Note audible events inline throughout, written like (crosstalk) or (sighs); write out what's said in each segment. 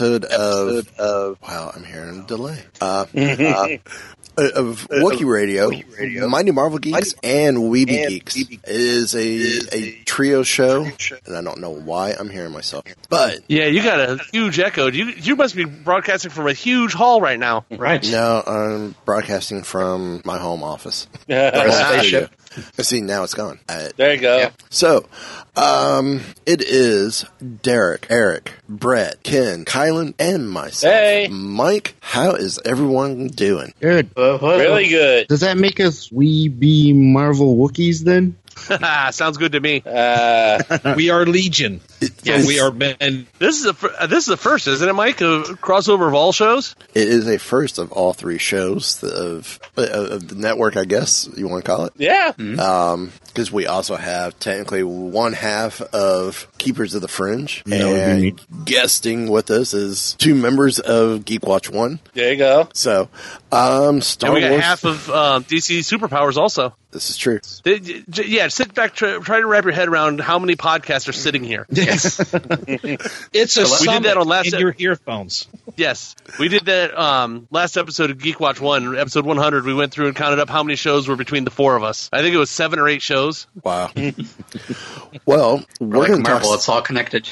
another episode, of, of wow, I'm hearing a delay. (laughs) Uh, uh, (laughs) of Wookiee Radio, Mighty Marvel Geeks and Weeby Geeks. is a a trio show, and I don't know why I'm hearing myself, but Yeah, you got a huge echo. You you must be broadcasting from a huge hall right now. Right. no, I'm broadcasting from my home office. (laughs) spaceship. I see, now it's gone. Uh, There you go. Yeah. So, um, it is Derek, Eric, Brett, Ken, Kylan, and myself. Hey. Mike, how is everyone doing? Good. Really good. Does that make us we be Marvel Wookiees then? (laughs) Sounds good to me. we are Legion. Yes. So we are men. This is a uh, this is the first, isn't it, Mike? A crossover of all shows. It is a first of all three shows of, of the network, I guess you want to call it. Yeah. Because we also have technically one half of Keepers of the Fringe. That would and guesting with us is two members of Geek Watch One. There you go. So, um, Star And we got Wars. half of um, DC superpowers also. this is true. Th- j- j- Yeah, sit back. Try, try to wrap your head around how many podcasts are sitting here. (laughs) Yes. (laughs) it's a We did that on last in ep- your earphones. Yes, we did that um, last episode of Geek Watch One, episode 100. We went through and counted up how many shows were between the four of us. I think it was seven or eight shows. Wow. (laughs) well, we're Like going to talk. Marvel, it's all connected.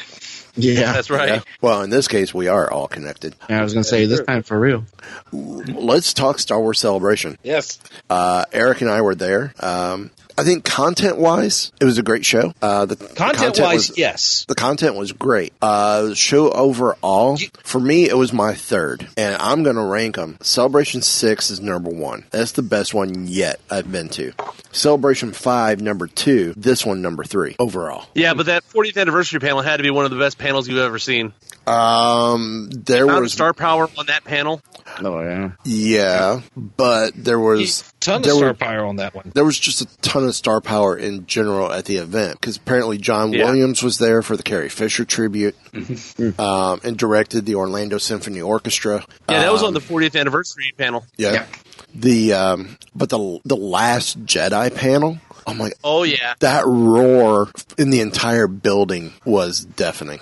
Yeah. (laughs) That's right. Yeah. Well, in this case, we are all connected. I was gonna say this time for real. Let's talk Star Wars Celebration. Yes. Uh, Eric and I were there. Um, I think content wise, it was a great show. Uh, the Content wise, was, yes. the content was great. Uh, show overall, for me, it was my third, and I'm going to rank them. Celebration six is number one. That's the best one yet I've been to. Celebration five, number two. This one, number three overall. Yeah, but that 40th anniversary panel had to be one of the best panels you've ever seen. Um, there Amount of was star power on that panel. Oh yeah. yeah, but there was Ton of there star were- power on that one. there was just a ton of star power in general at the event because apparently John Yeah. Williams was there for the Carrie Fisher tribute (laughs) um, and directed the Orlando Symphony Orchestra. Yeah, that was Um, on the 40th anniversary panel. yeah. Yeah. The um, but the the last Jedi panel. Oh like, Oh yeah. That roar in the entire building was deafening.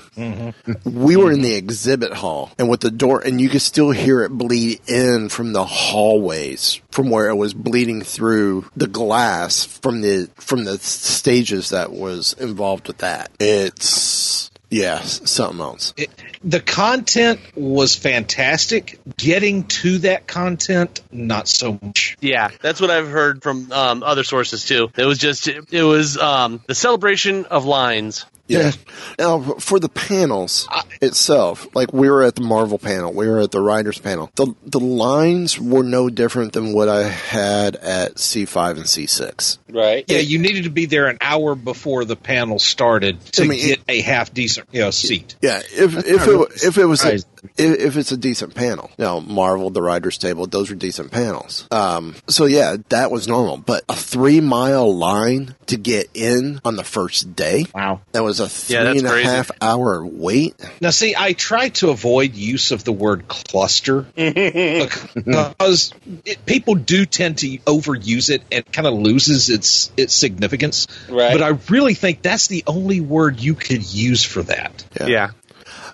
We were in the exhibit hall, and with the door, and you could still hear it bleed in from the hallways, from where it was bleeding through the glass from the from the stages that was involved with that. It's yeah, something else. It, the content was fantastic. Getting to that content, not so much. Yeah, that's what I've heard from um, other sources too. It was just it was um, the celebration of lines. Yeah. Now, for the panels itself, like we were at the Marvel panel, we were at the writers panel. The the lines were no different than what I had at C five and C six. Right. Yeah, you needed to be there an hour before the panel started to I mean, get a half decent you know, seat. Yeah, if if it if it was a, if, if it's a decent panel, now Marvel, the writers table, those were decent panels. Um, so yeah, that was normal. But a three mile line to get in on the first day, Wow. that was a three Yeah, that's and a crazy. half hour wait. Now, see, I try to avoid use of the word cluster (laughs) because it, people do tend to overuse it and kind of loses its its significance. Right. But I really think that's the only word you could use for that. Yeah.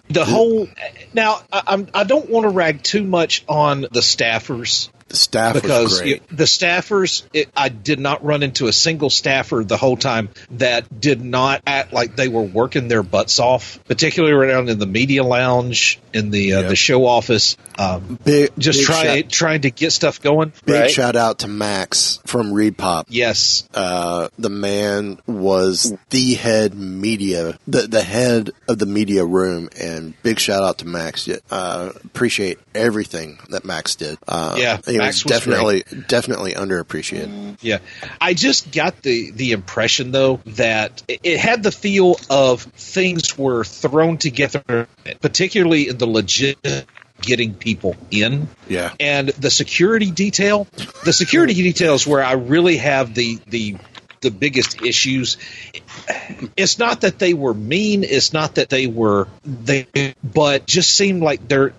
The whole now, I, I'm I don't want to rag too much on the staffers The staff was because great. the staffers, it, I did not run into a single staffer the whole time that did not act like they were working their butts off, particularly around in the media lounge, in the uh, Yeah. the show office, um, Big, just big try, shout- trying to get stuff going. Big Right. shout out to Max from ReedPop. Yes, Uh, the man was the head media, the the head of the media room, and big shout out to Max. Uh, appreciate everything that Max did. Uh, Yeah, he Max was was definitely definitely underappreciated. yeah. I just got the the impression though that it, it had the feel of things were thrown together, particularly in the legit getting people in. Yeah, and the security detail the security details where i really have the the the biggest issues it's not that they were mean it's not that they were they but just seemed like they're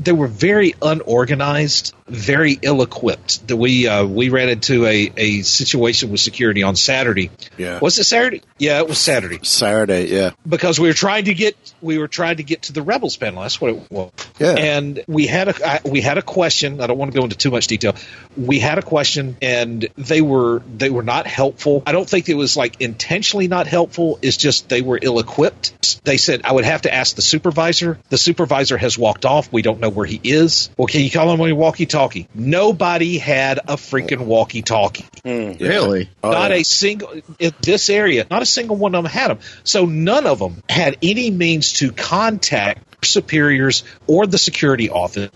they were very unorganized very ill equipped. That we uh, we ran into a, a situation with security on Saturday. Yeah. Was it Saturday? Yeah, it was Saturday Saturday, yeah. because we were trying to get we were trying to get to the rebels panel. That's what it was. Yeah. And we had a I, we had a question. I don't want to go into too much detail. We had a question, and they were they were not helpful. I don't think it was like intentionally not helpful. It's just they were ill equipped. They said I would have to ask the supervisor. The supervisor has walked off. We don't know where he is. Well, can you call him on your walkie talkie? Nobody had a freaking walkie talkie. Mm. Really? Oh, not yeah. a single in this area. Not a single one of them had them. So none of them had any means to contact superiors or the security office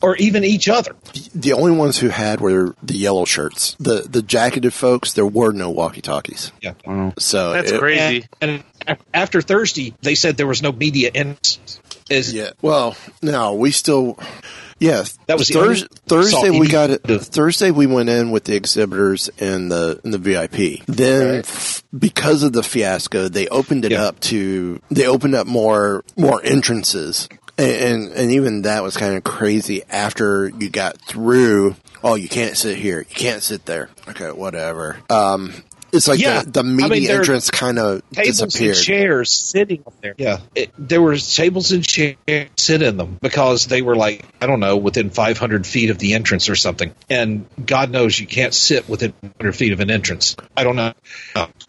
or even each other. The only ones who had were the yellow shirts. The the jacketed folks, there were no walkie talkies. Yeah. So That's it- crazy. And, and after Thursday, they said there was no media in. Is Yeah. Well, no, we still. Yeah, That was Thurs- Thursday. We got it. Thursday we went in with the exhibitors and the and the VIP. Then, f- because of the fiasco, they opened it Yeah. up to they opened up more more entrances, and and, and even that was kind of crazy. After you got through, oh, you can't sit here, you can't sit there. Okay, whatever. Um, it's like Yeah. the, the I mean, media entrance kind of tables disappeared. and chairs sitting up there. Yeah, it, there were tables and chairs sit in them because they were like I don't know within 500 feet of the entrance or something. And God knows you can't sit within 100 feet of an entrance. I don't know.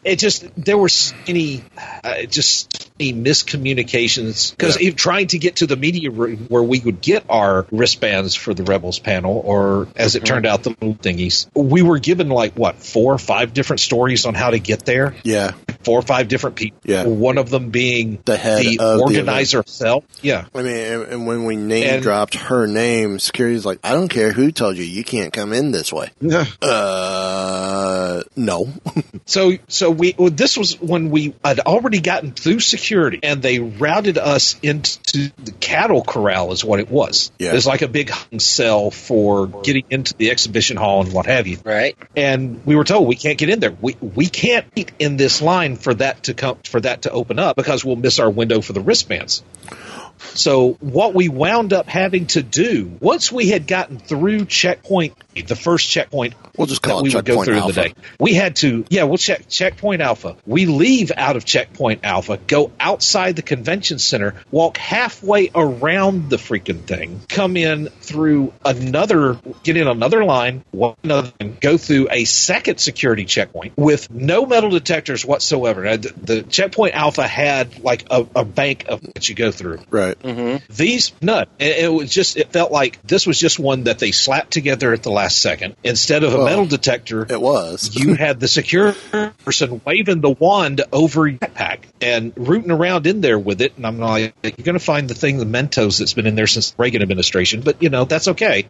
It just there were any uh, just any miscommunications because Yeah. trying to get to the media room where we would get our wristbands for the Rebels panel, or as it turned out, the little thingies, we were given like what four or five different stories on how to get there yeah, four or five different people. Yeah. One of them being The head the of the organizer herself. Yeah. I mean, and, and when we name And- dropped her name, security's like, I don't care who told you, you can't come in this way. Yeah. Uh, no. (laughs) So, so we, well, this was when we had already gotten through security and they routed us into the cattle corral is what it was. Yeah. There's like a big hung cell for getting into the exhibition hall and what have you. Right. And we were told we can't get in there. We, we can't eat in this line for that to come, for that to open up because we'll miss our window for the wristbands. So what we wound up having to do once we had gotten through checkpoint, the first checkpoint We'll just call that it we would go through alpha. the day, we had to yeah, we'll check checkpoint alpha. We leave out of checkpoint alpha, go outside the convention center, walk halfway around the freaking thing, come in through another, get in another line, walk another, and go through a second security checkpoint with no metal detectors whatsoever. Now, the, the checkpoint alpha had like a, a bank of that you go through. Right. Mm-hmm. These none. It, it was just. It felt like this was just one that they slapped together at the last second. Instead of a Well, metal detector, It was. (laughs) you had the secure person waving the wand over your pack and rooting around in there with it. And I'm like, you're going to find the thing, the Mentos that's been in there since the Reagan administration, but you know that's okay.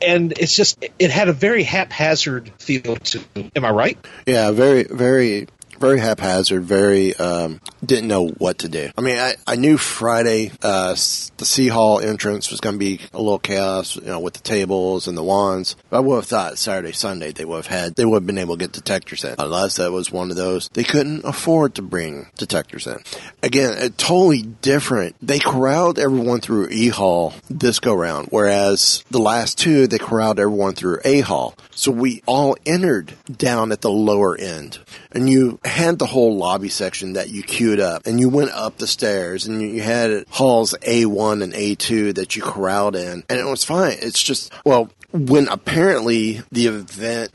And it's just, it had a very haphazard feel to. it. Am I right? Yeah, very, very, very haphazard. Very um, didn't know what to do. I mean, I, I knew Friday uh, the C Hall entrance was going to be a little chaos, you know, with the tables and the wands. But I would have thought Saturday, Sunday they would have had they would have been able to get detectors in. Unless that was one of those they couldn't afford to bring detectors in. Again, it totally different. They corralled everyone through E Hall this go round, whereas the last two they corralled everyone through A Hall. So we all entered down at the lower end, and you had the whole lobby section that you queued up, and you went up the stairs, and you, had halls A1 and A2 that you corralled in, and it was fine. It's just well. When apparently the event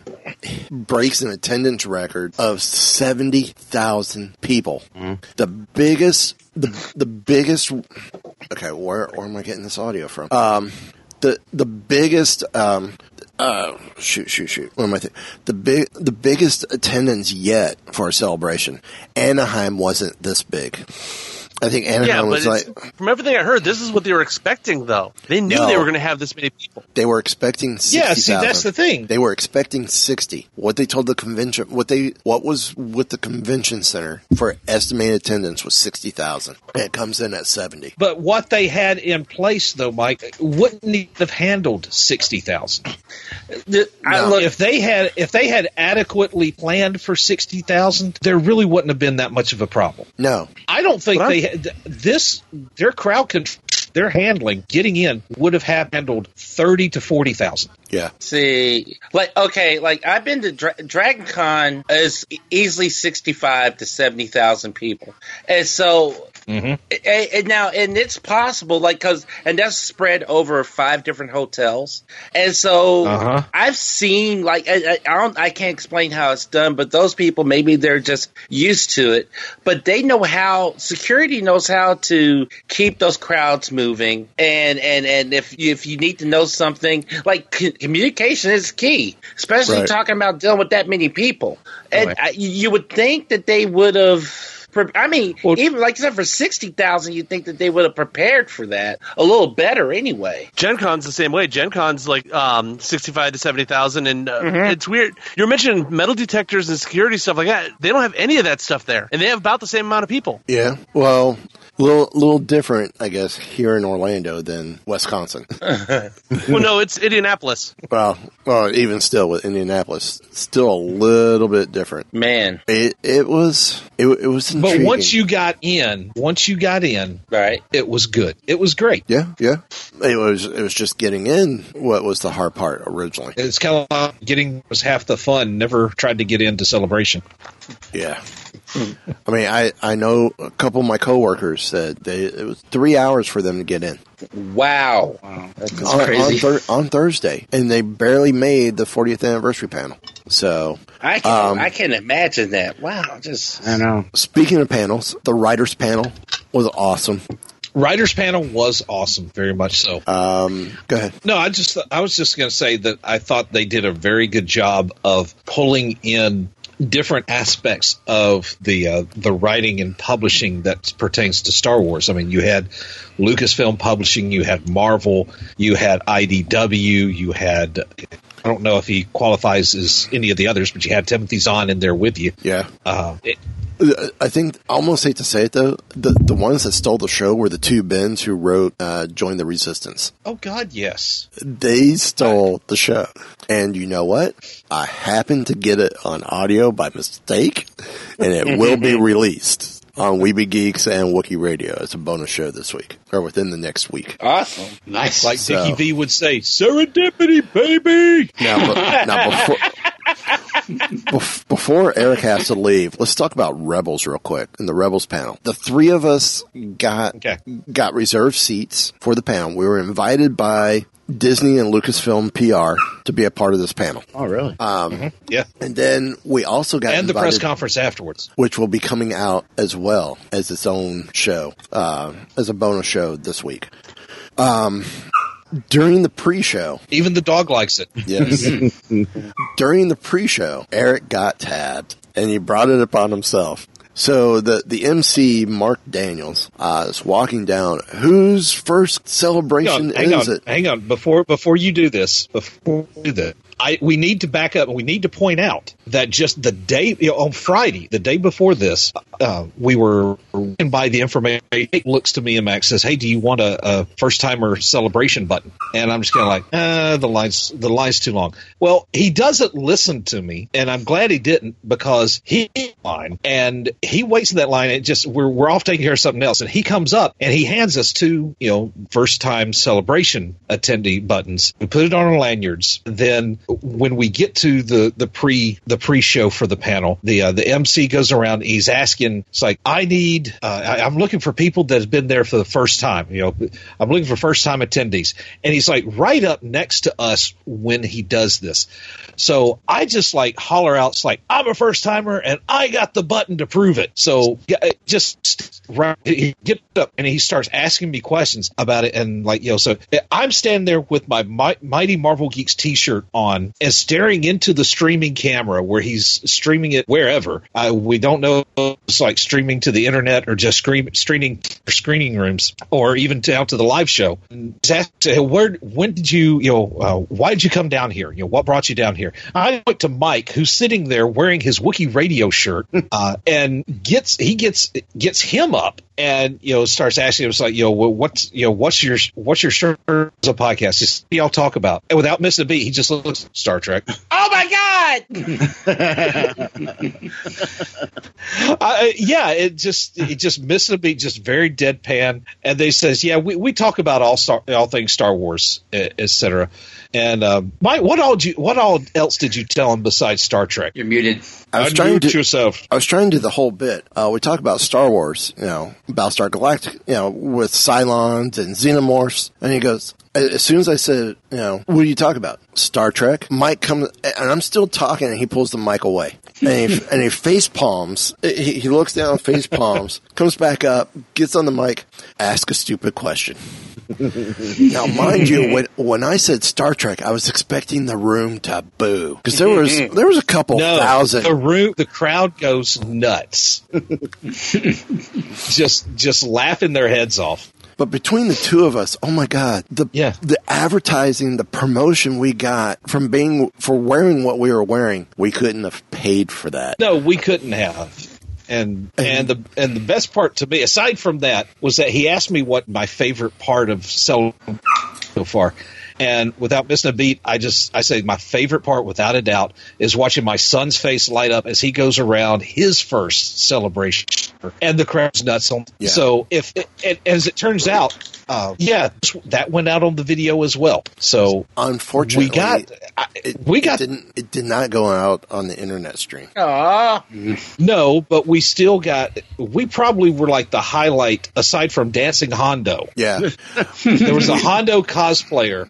breaks an attendance record of 70,000 people. The biggest, the, the biggest, okay, where, where am I getting this audio from? Um, the, the biggest, um, uh, shoot, shoot, shoot. What am I thinking? The big, the biggest attendance yet for a celebration. Anaheim wasn't this big. I think Anaheim Yeah, was like, from everything I heard, this is what they were expecting, though. They knew No. they were going to have this many people. they were expecting 60,000. Yeah, see, that's the thing. They were expecting 60. What they told the convention, what they, what was with the convention center for estimated attendance was 60,000. And it comes in at 70. But what they had in place, though, Mike, wouldn't have handled sixty thousand. No. If they had, if they had adequately planned for sixty thousand, there really wouldn't have been that much of a problem. No. I don't think But I'm- they this. Their crowd control they're handling getting in would have handled thirty to forty thousand. Yeah. See, like okay, like I've been to Dra- Dragon Con is easily sixty five to seventy thousand people, and so. And, and now, and it's possible, like, cause, and that's spread over five different hotels, and so Uh-huh. I've seen, like, I, I, I don't, I can't explain how it's done, but those people maybe they're just used to it, but they know how security knows how to keep those crowds moving, and and and if you, if you need to know something, like c- communication is key, especially Right. talking about dealing with that many people, and Right. I, you would think that they would have. Pre- I mean, Well- even like I said, for sixty thousand, you'd think that they would have prepared for that a little better anyway. Gen Con's the same way. Gen Con's like um, 65 to 70,000. And uh, Mhm. it's weird. You're mentioning metal detectors and security stuff like that. They don't have any of that stuff there. And they have about the same amount of people. Yeah. Well, a little little different, I guess, here in Orlando than Wisconsin. (laughs) well, no, it's Indianapolis. well, well, even still with Indianapolis, still a little bit different. Man, It it was it, it was But intriguing. once you got in, once you got in, right? it was good. It was great. yeah yeah it was it was just getting in what was the hard part originally. It's kind of like getting was half the fun. Never tried to get into celebration. Yeah. I mean, I, I know a couple of my coworkers said they it was three hours for them to get in Wow, That's on, on, crazy. thir- on Thursday, and they barely made the 40th anniversary panel. So, I can Um, I can imagine that. Wow, just I know. speaking of panels, the writers panel was awesome. Writers panel was awesome, very much so. Um, go ahead. No, I just I was just going to say that I thought they did a very good job of pulling in different aspects of the uh, the writing and publishing that pertains to Star Wars. I mean, you had Lucasfilm Publishing, you had Marvel, you had IDW, you had I don't know if he qualifies as any of the others, but you had Timothy Zahn in there with you. Yeah. Uh, it- I think I almost hate to say it though. The the ones that stole the show were the two Bens who wrote uh, "Join the Resistance." oh God, yes. They stole the show, and you know what? I happened to get it on audio by mistake, and it will be (laughs) released on Weeby Geeks and Wookiee Radio. It's a bonus show this week or within the next week. awesome. Nice. Like So- Dickie V would say, serendipity, baby. Now, now before. Bef- Before Eric has to leave, let's talk about Rebels real quick in the Rebels panel. The three of us got Okay. got reserved seats for the panel. We were invited by Disney and Lucasfilm PR to be a part of this panel. Oh, really? Um, Yeah. And then we also got And the invited, press conference afterwards. which will be coming out as well as its own show, uh, as a bonus show this week. Um, during the pre-show, Even the dog likes it. yes, (laughs) during the pre-show, Eric got tabbed, and he brought it upon himself. So the the MC Mark Daniels uh, is walking down. Whose first celebration hang on, is it? hang on. Before before you do this, before you do that, I we need to back up and we need to point out that just the day you know, on Friday, the day before this, uh, we were walking by the information. Looks to me and Max says, "Hey, do you want a, a first timer celebration button?" And I'm just kind of like, uh, the line's the line's too long. Well, he doesn't listen to me, and I'm glad he didn't because he line and he waits in that line. And just we're we're off taking care of something else, and he comes up and he hands us two, you know, first time celebration attendee buttons. We put it on our lanyards. Then when we get to the the pre the pre show for the panel, the uh, the MC goes around. He's asking, it's like I need, uh, I, I'm looking for people that have been there for the first time. You know, I'm looking for first time attendees, and he's like right up next to us when he does this. So I just like holler out, it's like I'm a first timer and I got the button to prove it. So just right, he gets up and he starts asking me questions about it, and like you know, so I'm standing there with my Mi- Mighty Marvel Geeks T-shirt on and staring into the streaming camera where he's streaming it wherever. Uh, we don't know if it's like streaming to the internet or just screen, streaming screening rooms or even out to the live show. And just ask, uh, where when did you you know uh, why did you come down here? You know what brought you down here? I went to Mike who's sitting there wearing his Wookiee radio shirt (laughs) uh, and gets he gets gets him up and you know starts asking him it's like you know well, what's you know what's your what's your shirt as a podcast just y'all talk about and without missing a beat he just looks Star Trek Oh my God! (laughs) Uh, yeah, it just it just missing a beat, just very deadpan. And they says, yeah, we, we talk about all star, all things Star Wars, etc. And um, Mike, what all you what all else did you tell him besides Star Trek? You're muted. I was trying to yourself. I was trying to do the whole bit. Uh, we talk about Star Wars, you know, Battlestar Galactic, you know, with Cylons and Xenomorphs, and he goes. As soon as I said, you know, what do you talk about? Star Trek. Mike comes, and I'm still talking, and he pulls the mic away, and he, (laughs) and he face palms. He, he looks down, face palms, (laughs) comes back up, gets on the mic, ask a stupid question. (laughs) now, mind you, when when I said Star Trek, I was expecting the room to boo because there was there was a couple No, thousand. the room, the crowd goes nuts, just just laughing their heads off. But between the two of us, oh my god, the Yeah. the advertising, the promotion we got from being for wearing what we were wearing, we couldn't have paid for that. No, we couldn't have. And and the and the best part to me, aside from that, was that he asked me what my favorite part of Cell so far. And without missing a beat, I just I say my favorite part, without a doubt, is watching my son's face light up as he goes around his first celebration, and the crowd's nuts. On Yeah. so if and as it turns out, uh, yeah, that went out on the video as well. So Unfortunately, we got I, it, we it got didn't it did not go out on the internet stream. Aw. No, but we still got. We probably were like the highlight aside from Dancing Hondo. Yeah, (laughs) There was a Hondo cosplayer.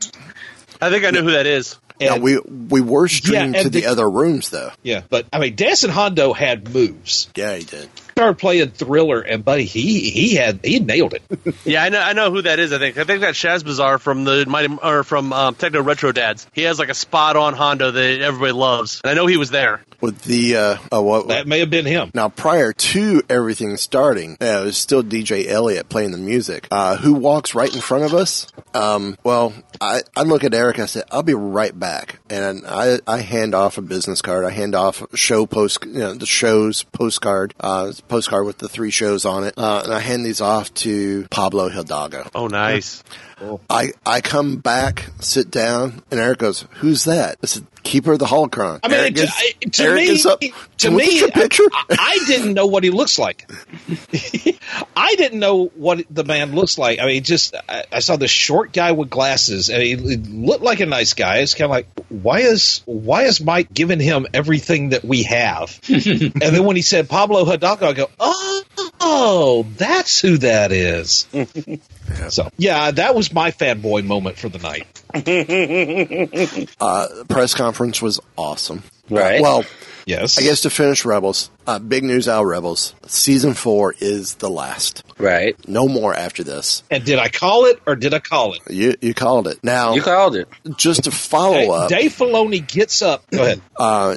I think I know who that is. yeah, And, we we were streamed and to the, the- other rooms though. yeah, but I mean, Dancing Hondo had moves. Yeah, he did. Started playing Thriller, and buddy, he he had he nailed it. (laughs) Yeah, I know. I know who that is. I think. I think that's Shaz Bazaar from the Mighty or from um, Techno Retro Dads. He has like a spot on Hondo that everybody loves, and I know he was there. With the uh, uh what That may have been him. Now, prior to everything starting, uh, it was still DJ Elliott playing the music. Uh, who walks right in front of us? Um, well, I, I look at Eric. I said, "I'll be right back," and I, I hand off a business card. I hand off a show post, you know, the show's postcard, uh, postcard with the three shows on it, uh, and I hand these off to Pablo Hidalgo. Oh, nice. I I come back, sit down, and Eric goes, "Who's that?" I said, "Keeper of the Holocron." I mean, Eric to, to Eric me, up, to me, picture. I, I didn't know what he looks like. (laughs) I didn't know what the man looks like. I mean, just I, I saw this short guy with glasses, and he, he looked like a nice guy. It's kind of like, why is why is Mike giving him everything that we have? (laughs) and then when he said Pablo Hidalgo, I go, oh, that's who that is. (laughs) So yeah, that was my fanboy moment for the night. (laughs) Uh, press conference was awesome. Right. Well, Yes, I guess to finish Rebels, uh, big news out of Rebels. Season four is the last. Right. No more after this. And did I call it or did I call it? You you called it. Now, You called it. just to follow up, Dave Filoni gets up. Go ahead. uh,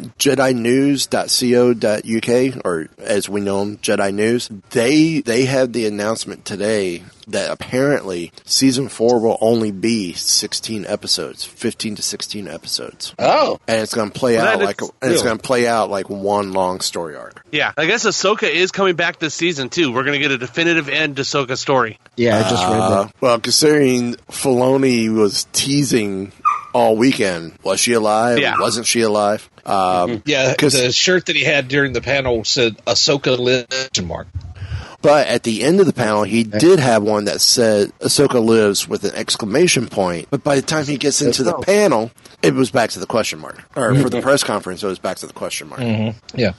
JediNews.co.uk, or as we know them, Jedi News, they they had the announcement today that apparently season four will only be 16 episodes, 15 to 16 episodes. Oh. And it's going to play Well, out like, and it's going to play out like one long story arc. Yeah, I guess Ahsoka is coming back this season too. We're gonna get a definitive end to Ahsoka story. Yeah, I just read Uh, that. well, considering Filoni was teasing all weekend, was she alive? Yeah. Wasn't she alive? Um, Yeah, 'Cause- the shirt that he had during the panel said Ahsoka lives mark. But at the end of the panel, he did have one that said Ahsoka lives with an exclamation point. But by the time he gets into the panel, it was back to the question mark. Or mm-hmm. for the press conference, it was back to the question mark. Mm-hmm. Yeah,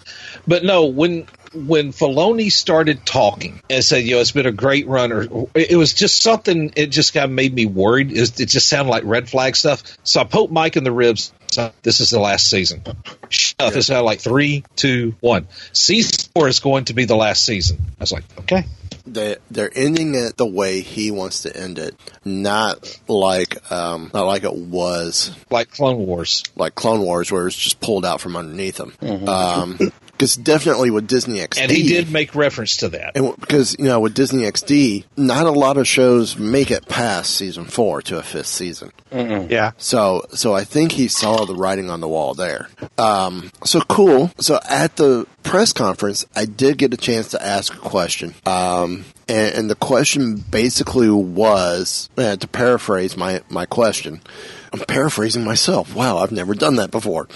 but no, when when Filoni started talking and said, "You know, it's been a great run," or it was just something. It just kind of made me worried. It, it just sounded like red flag stuff. So I poked Mike in the ribs. So this is the last season. Stuff. It sounded like three, two, one. Season four is going to be the last season. I was like, okay. They, they're ending it the way he wants to end it, not like um, not like it was Like Clone Wars. like Clone Wars, where it's just pulled out from underneath him. Because definitely with Disney XD, And he did make reference to that. and because you know with Disney XD, not a lot of shows make it past season four to a fifth season. Yeah, So, so I think he saw the writing on the wall there. Um, so cool. So at the press conference, I did get a chance to ask a question. Um, and, and the question basically was, uh, to paraphrase my, my question, I'm paraphrasing myself. Wow, I've never done that before. (laughs)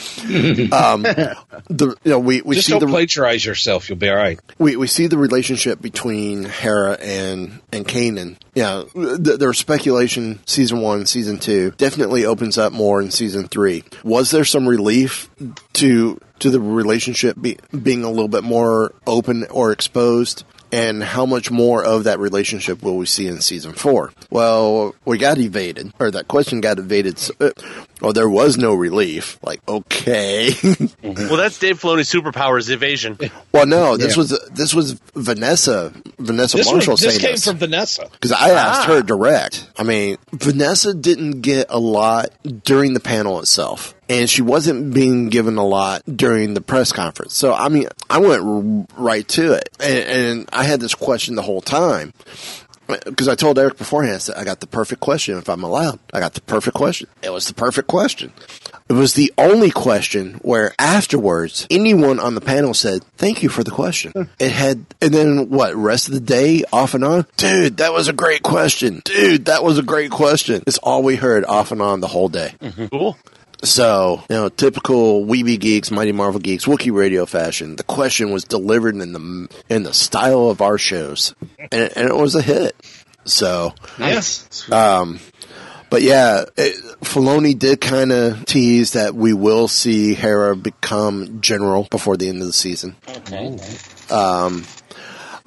um, the you know we we Just see don't the plagiarize yourself. You'll be all right. we, we see the relationship between Hera and and Kanan. Yeah, th- there's speculation. Season one, season two definitely opens up more in season three. Was there some relief to to the relationship be, being a little bit more open or exposed? And how much more of that relationship will we see in season four? Well, we got evaded, or that question got evaded. So, uh, well, there was no relief. Like, okay. (laughs) Well, that's Dave Filoni's superpowers evasion. Well, no, this Yeah. was this was Vanessa Vanessa This, was, Marshall this saying came this from Vanessa. because I asked Ah. her direct. I mean, Vanessa didn't get a lot during the panel itself, and she wasn't being given a lot during the press conference. So, I mean, I went r- right to it, and, and I had this question the whole time. Because I told Eric beforehand, I said, I got the perfect question if I'm allowed. I got the perfect question. It was the perfect question. It was the only question where afterwards anyone on the panel said, Thank you for the question. (laughs) It had, and then what, rest of the day off and on? Dude, that was a great question. Dude, that was a great question. It's all we heard off and on the whole day. Mm-hmm. Cool. So, you know, typical Weeby Geeks, Mighty Marvel Geeks, Wookiee Radio fashion. The question was delivered in the in the style of our shows, and, and it was a hit. So, yes. um, but yeah, it, Filoni did kind of tease that we will see Hera become general before the end of the season. Okay. Um,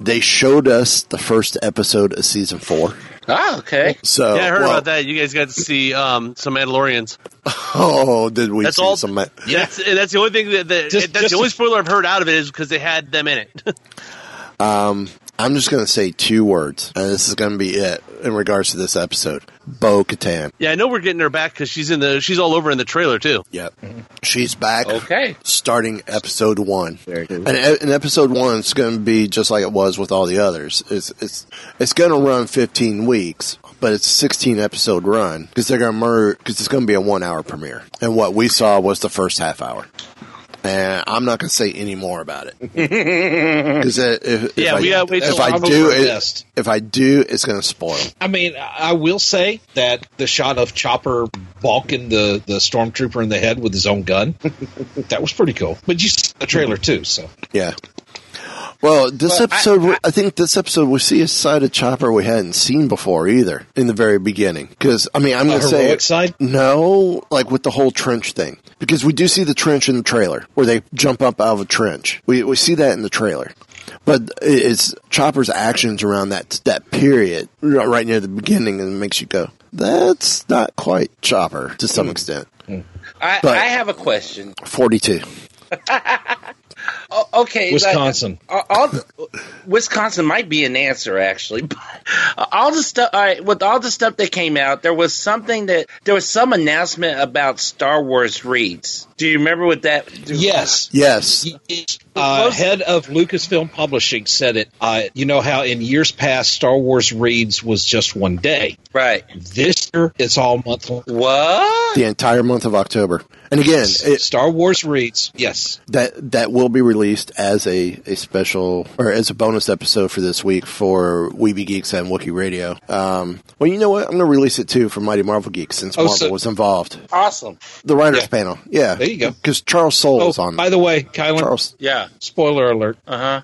They showed us the first episode of season four. Ah, okay. So, yeah, I heard well, about that. You guys got to see um, some Mandalorians. (laughs) Oh, did we That's see all- some? ma- (laughs) That's that's the only thing that, that Just- that's just the only spoiler I've heard out of it is because they had them in it. (laughs) I'm just going to say two words, and this is going to be it in regards to this episode. Bo Katan. yeah, I know we're getting her back because she's in the she's all over in the trailer too. Yep. She's back. Okay. Starting episode one. Very good. And, and episode one is going to be just like it was with all the others. It's it's it's going to run 15 weeks, but it's a 16 episode run because they're going to merge because it's going to be a one hour premiere. And what we saw was the first half hour. And I'm not going to say any more about it (laughs) because if, if Yeah, I, we gotta wait if I do it, if I do, it's going to spoil. I mean, I will say that the shot of Chopper balking the, the stormtrooper in the head with his own gun, (laughs) that was pretty cool. But you saw the trailer too, so Yeah. Well, this Well, I- episode, I, think this episode we see a side of Chopper we hadn't seen before either in the very beginning. Because I mean, I'm A going to say side? no, like with the whole trench thing. Because we do see the trench in the trailer where they jump up out of a trench. We we see that in the trailer. But it's Chopper's actions around that that period, right near the beginning, and it makes you go, "That's not quite Chopper" to some hmm. extent. Hmm. I, I have a question. Forty-two. (laughs) O- okay, Wisconsin. Like, all the, Wisconsin might be an answer actually. But all the stuff, all right, with all the stuff that came out, there was something that there was some announcement about Star Wars reads. Do you remember what that? yes. Yes. Uh, head of Lucasfilm Publishing said it. Uh, you know how in years past Star Wars reads was just one day. Right. This year it's all month long. What? The entire month of October. And again, it, Star Wars reads. Yes. that that will be released as a, a special or as a bonus episode for this week for Weeby Geeks and Wookiee Radio. Um, well, you know what? I'm going to release it too for Mighty Marvel Geeks since Oh, Marvel so- was involved. Awesome. The writers Yeah. panel, yeah, There you go. Because Charles Soule Oh, was on. by the way, Kylan, Charles, Yeah. spoiler alert. Uh huh.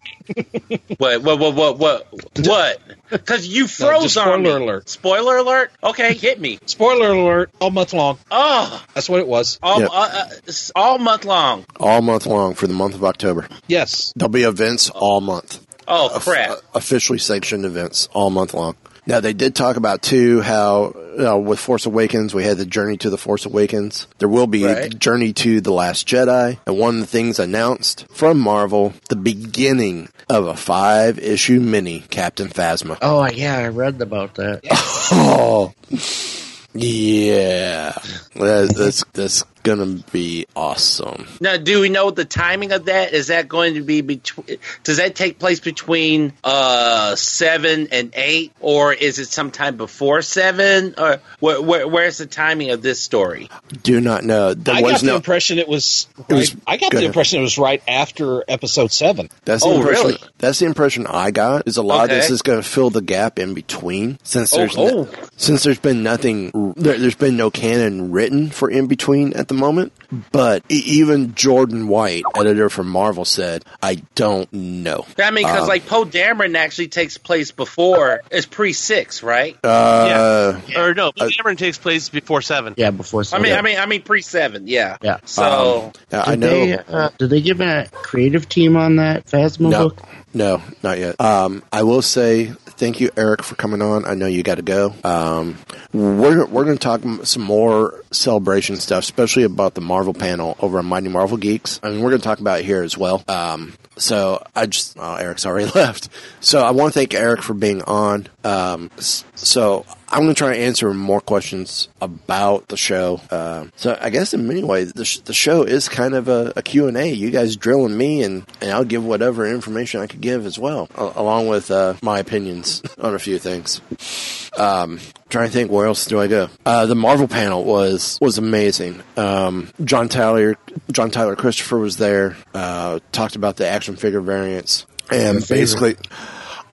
what? What? What? What? What? What? (laughs) Because you No, froze just on me. spoiler alert. Spoiler alert. Okay, hit me. Spoiler alert, all month long. Oh, That's what it was. all Yep. Uh, uh, all month long. all month long for the month of October. Yes. There'll be events all month. Oh crap. uh, officially sanctioned events all month long. Now they did talk about too how uh, with Force Awakens we had the Journey to the Force Awakens. There will be Right. Journey to the Last Jedi, and one of the things announced from Marvel the beginning of a five issue mini Captain Phasma. Oh yeah, I read about that. (laughs) Oh, yeah, that's that's gonna be awesome. Now, do we know the timing of that? Is that going to be between? Does that take place between uh seven and eight, or is it sometime before seven? Or where, where, where's the timing of this story? Do not know. There I was got the no. impression it was. It was- I got the ahead. impression it was right after episode seven. That's the Oh, impression. really? That's the impression I got. Is a lot of this is going to fill the gap in between since Oh, there's no- oh. since there's been nothing. There, there's been no canon written for in between at the moment. But e- even Jordan White, editor for Marvel, said, "I don't know." I mean, because Um, like Poe Dameron actually takes place before it's pre six, right? Uh, Or no, Blue Dameron takes place before seven. Yeah, before. seven. I mean, yeah. I mean, I mean pre seven, yeah. Yeah. So uh, I Did know. They, uh, did they give a creative team on that Phasma No, book? no, not yet. Um, I will say thank you, Eric, for coming on. I know you got to go. Um, we're we're going to talk some more celebration stuff, especially about the Marvel panel over on Mighty Marvel Geeks. I mean, we're going to talk about it here as well. Um, so I just oh, Eric's already (laughs) left. So I want to thank Eric for being on. Um, so I'm going to try to answer more questions about the show. Uh, so I guess in many ways, the, sh- the show is kind of a, a Q&A. You guys drilling me, and, and I'll give whatever information I could give as well, a- along with uh, my opinions (laughs) on a few things. Um, trying to think where else do I go? Uh, the Marvel panel was was amazing. Um, John Tyler, John Tyler Christopher was there. Uh, talked about the action figure variants, and basically,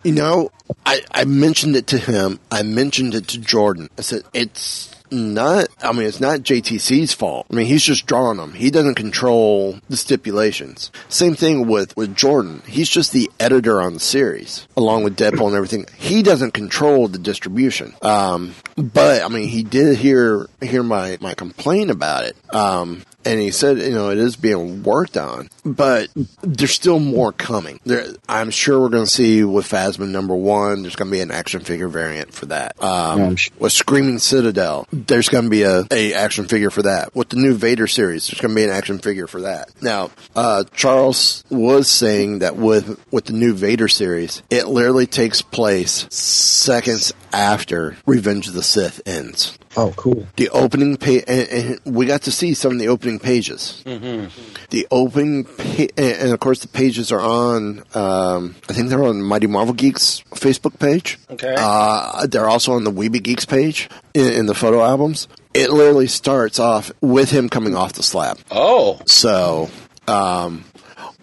you know, I, I mentioned it to him. I mentioned it to Jordan. I said, it's not, I mean, it's not JTC's fault. I mean, he's just drawing them. He doesn't control the stipulations. Same thing with, with Jordan. He's just the editor on the series, along with Deadpool and everything. He doesn't control the distribution. Um, but, I mean, he did hear, hear my, my complaint about it. Um, and he said, you know, it is being worked on, but there's still more coming. There, I'm sure we're going to see with Phasma number one. There's going to be an action figure variant for that. Um, sure. with Screaming Citadel, there's going to be a, a action figure for that. With the new Vader series, there's going to be an action figure for that. Now, uh, Charles was saying that with with the new Vader series, it literally takes place seconds after Revenge of the Sith ends Oh, cool. the opening page, and, and we got to see some of the opening pages. The opening, pa- and, and of course, the pages are on. Um, I think they're on Mighty Marvel Geeks Facebook page. Okay. Uh, they're also on the Weeby Geeks page in, in the photo albums. It literally starts off with him coming off the slab. oh, So, um,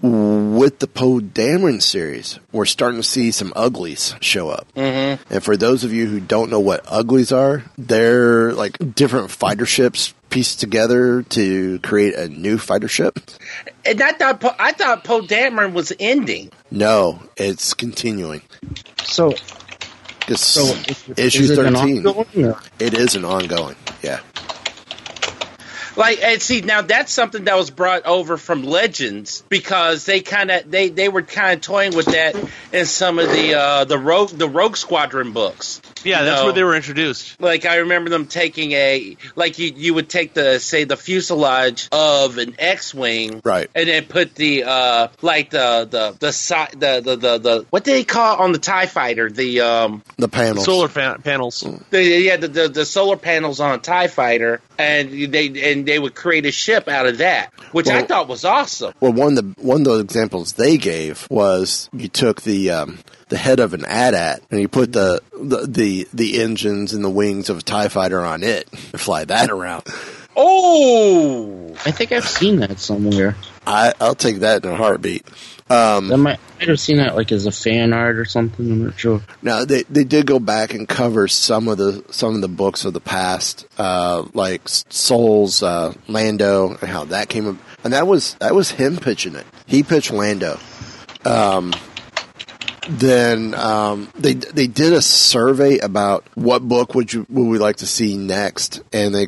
with the Poe Dameron series, we're starting to see some uglies show up. Mm-hmm. And for those of you who don't know what uglies are, they're like different fighter ships pieced together to create a new fighter ship. and I thought Po- I thought Poe Dameron was ending. No, it's continuing. So, It's so is, issue is it 13. ongoing, It is an ongoing. Yeah. Like, and see, now that's something that was brought over from Legends because they kind of they they were kind of toying with that in some of the uh, the rogue the Rogue Squadron books. Yeah, that's No. where they were introduced. Like I remember them taking a like you you would take the say the fuselage of an X-wing, Right. and then put the uh like the the the side the, the the the what did they call on the Tie Fighter the um The panels. Solar fa- panels. the, yeah the, the the solar panels on a Tie Fighter, and they and they would create a ship out of that, which I thought was awesome. Well, one of the one of those examples they gave was you took the um, the head of an AT-AT and you put the, the the the engines and the wings of a Tie Fighter on it and fly that around. Oh, I think I've seen that somewhere. I I'll take that in a heartbeat. I might, might have seen that like as a fan art or something. I'm not sure. Now they they did go back and cover some of the some of the books of the past, uh, like Soule's, uh, Lando, and how that came up, and that was that was him pitching it. He pitched Lando. Um, then um, they they did a survey about what book would you would we like to see next, and they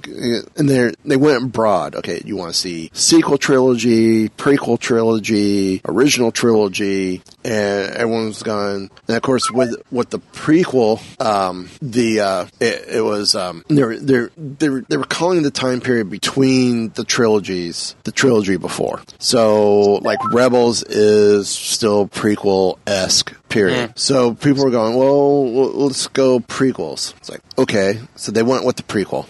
and they they went broad. Okay, you want to see sequel trilogy, prequel trilogy, original trilogy, and everyone's gone. And of course, with with the prequel, um, the uh, it, it was um, they they they they were calling the time period between the trilogies the trilogy before. So like Rebels is still prequel esque period. So people were going, well, well, let's go prequels. It's like okay, so they went with the prequel.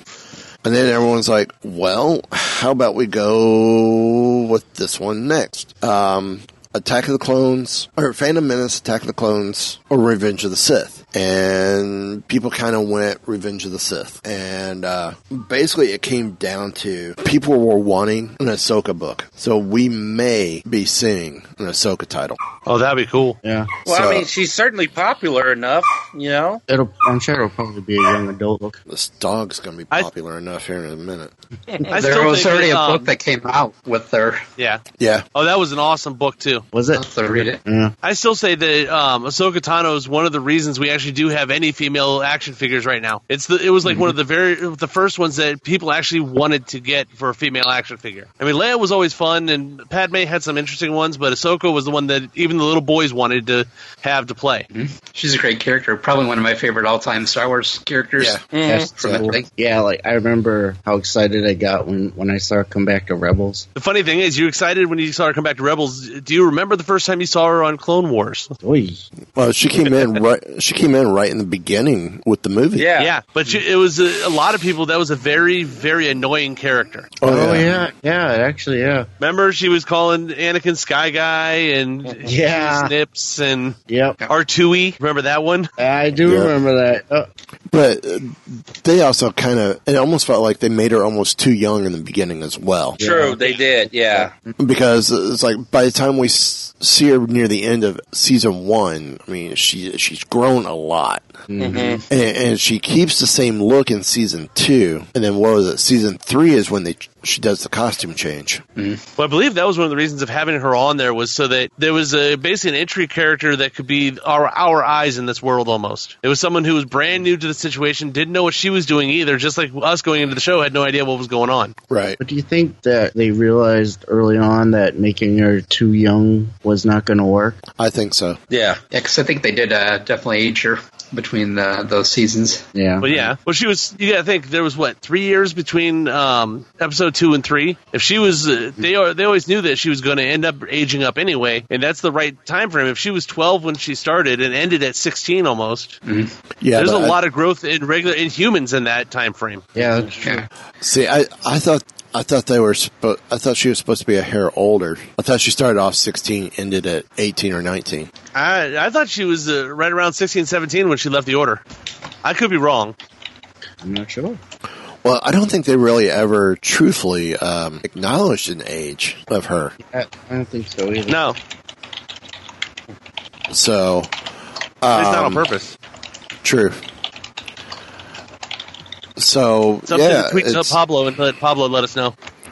And then everyone's like, well, how about we go with this one next? Um, Attack of the Clones, or Phantom Menace, Attack of the Clones, or Revenge of the Sith. And people kind of went Revenge of the Sith. And uh, basically, it came down to people were wanting an Ahsoka book. So we may be seeing an Ahsoka title. Oh, that'd be cool. Yeah. Well, So- I mean, she's certainly popular enough, you know. It'll. I'm sure it'll probably be a young adult book. This dog's going to be I- popular enough here in a minute. I there was already a um, book that came out with her. Yeah. Yeah. Oh, that was an awesome book too. Was it? have to read it. Yeah. I still say that um, Ahsoka Tano is one of the reasons we actually do have any female action figures right now. It's the it was like one of the very the first ones that people actually wanted to get for a female action figure. I mean, Leia was always fun, and Padme had some interesting ones, but Ahsoka was the one that even the little boys wanted to have to play. Mm-hmm. She's a great character. Probably one of my favorite all-time Star Wars characters. Yeah. Mm-hmm. That's From that cool. thing. Yeah, like I remember how excited I got when when I saw her come back to Rebels. The funny thing is, you excited when you saw her come back to Rebels. Do you remember the first time you saw her on Clone Wars? Oy. Well, she came in right. She came in right in the beginning with the movie. Yeah. Yeah, but you, it was a, a lot of people. That was a very, very annoying character. Oh, oh yeah. yeah, actually, yeah, Remember, she was calling Anakin Sky Guy and Yeah. Snips and yep. R2E. Remember that one? I do Yeah. remember that. Oh, But uh, they also kind of. It almost felt like they made her almost too young in the beginning as well. True, Yeah. they did. Yeah. Because it's like by the time we see her near the end of season one, I mean she she's grown a lot, Mm-hmm. and, and she keeps the same look in season two. And then what was it? Season three is when they she does the costume change. Well, I believe that was one of the reasons of having her on there was so that there was a basically an entry character that could be our our eyes in this world almost. It was someone who was brand new to the situation, didn't know what she was doing either, just like us going into the show had no idea what was going on. Right. but do you think that they realized early on that making her too young was not going to work? I think so. Yeah. Yeah, because I think they did uh, definitely age her between the, those seasons. Yeah, But yeah, well, she was. You got to think there was what three years between um, episode two and three. If she was, uh, they are they always knew that she was going to end up aging up anyway, and that's the right time frame. If she was twelve when she started and ended at sixteen almost, Yeah. there's a lot of growth in regular in humans in that time frame. yeah, that's true. Yeah. See, I, I thought I thought they were supposed. I thought she was supposed to be a hair older. I thought she started off sixteen, ended at eighteen or nineteen. I I thought she was uh, right around 16, 17 when she left the order. I could be wrong. I'm not sure. Well, I don't think they really ever truthfully um, acknowledged an age of her. I, I don't think so either. No, So, at least not on um, purpose. True. So Something yeah, tweet to Pablo and let Pablo let us know. (laughs)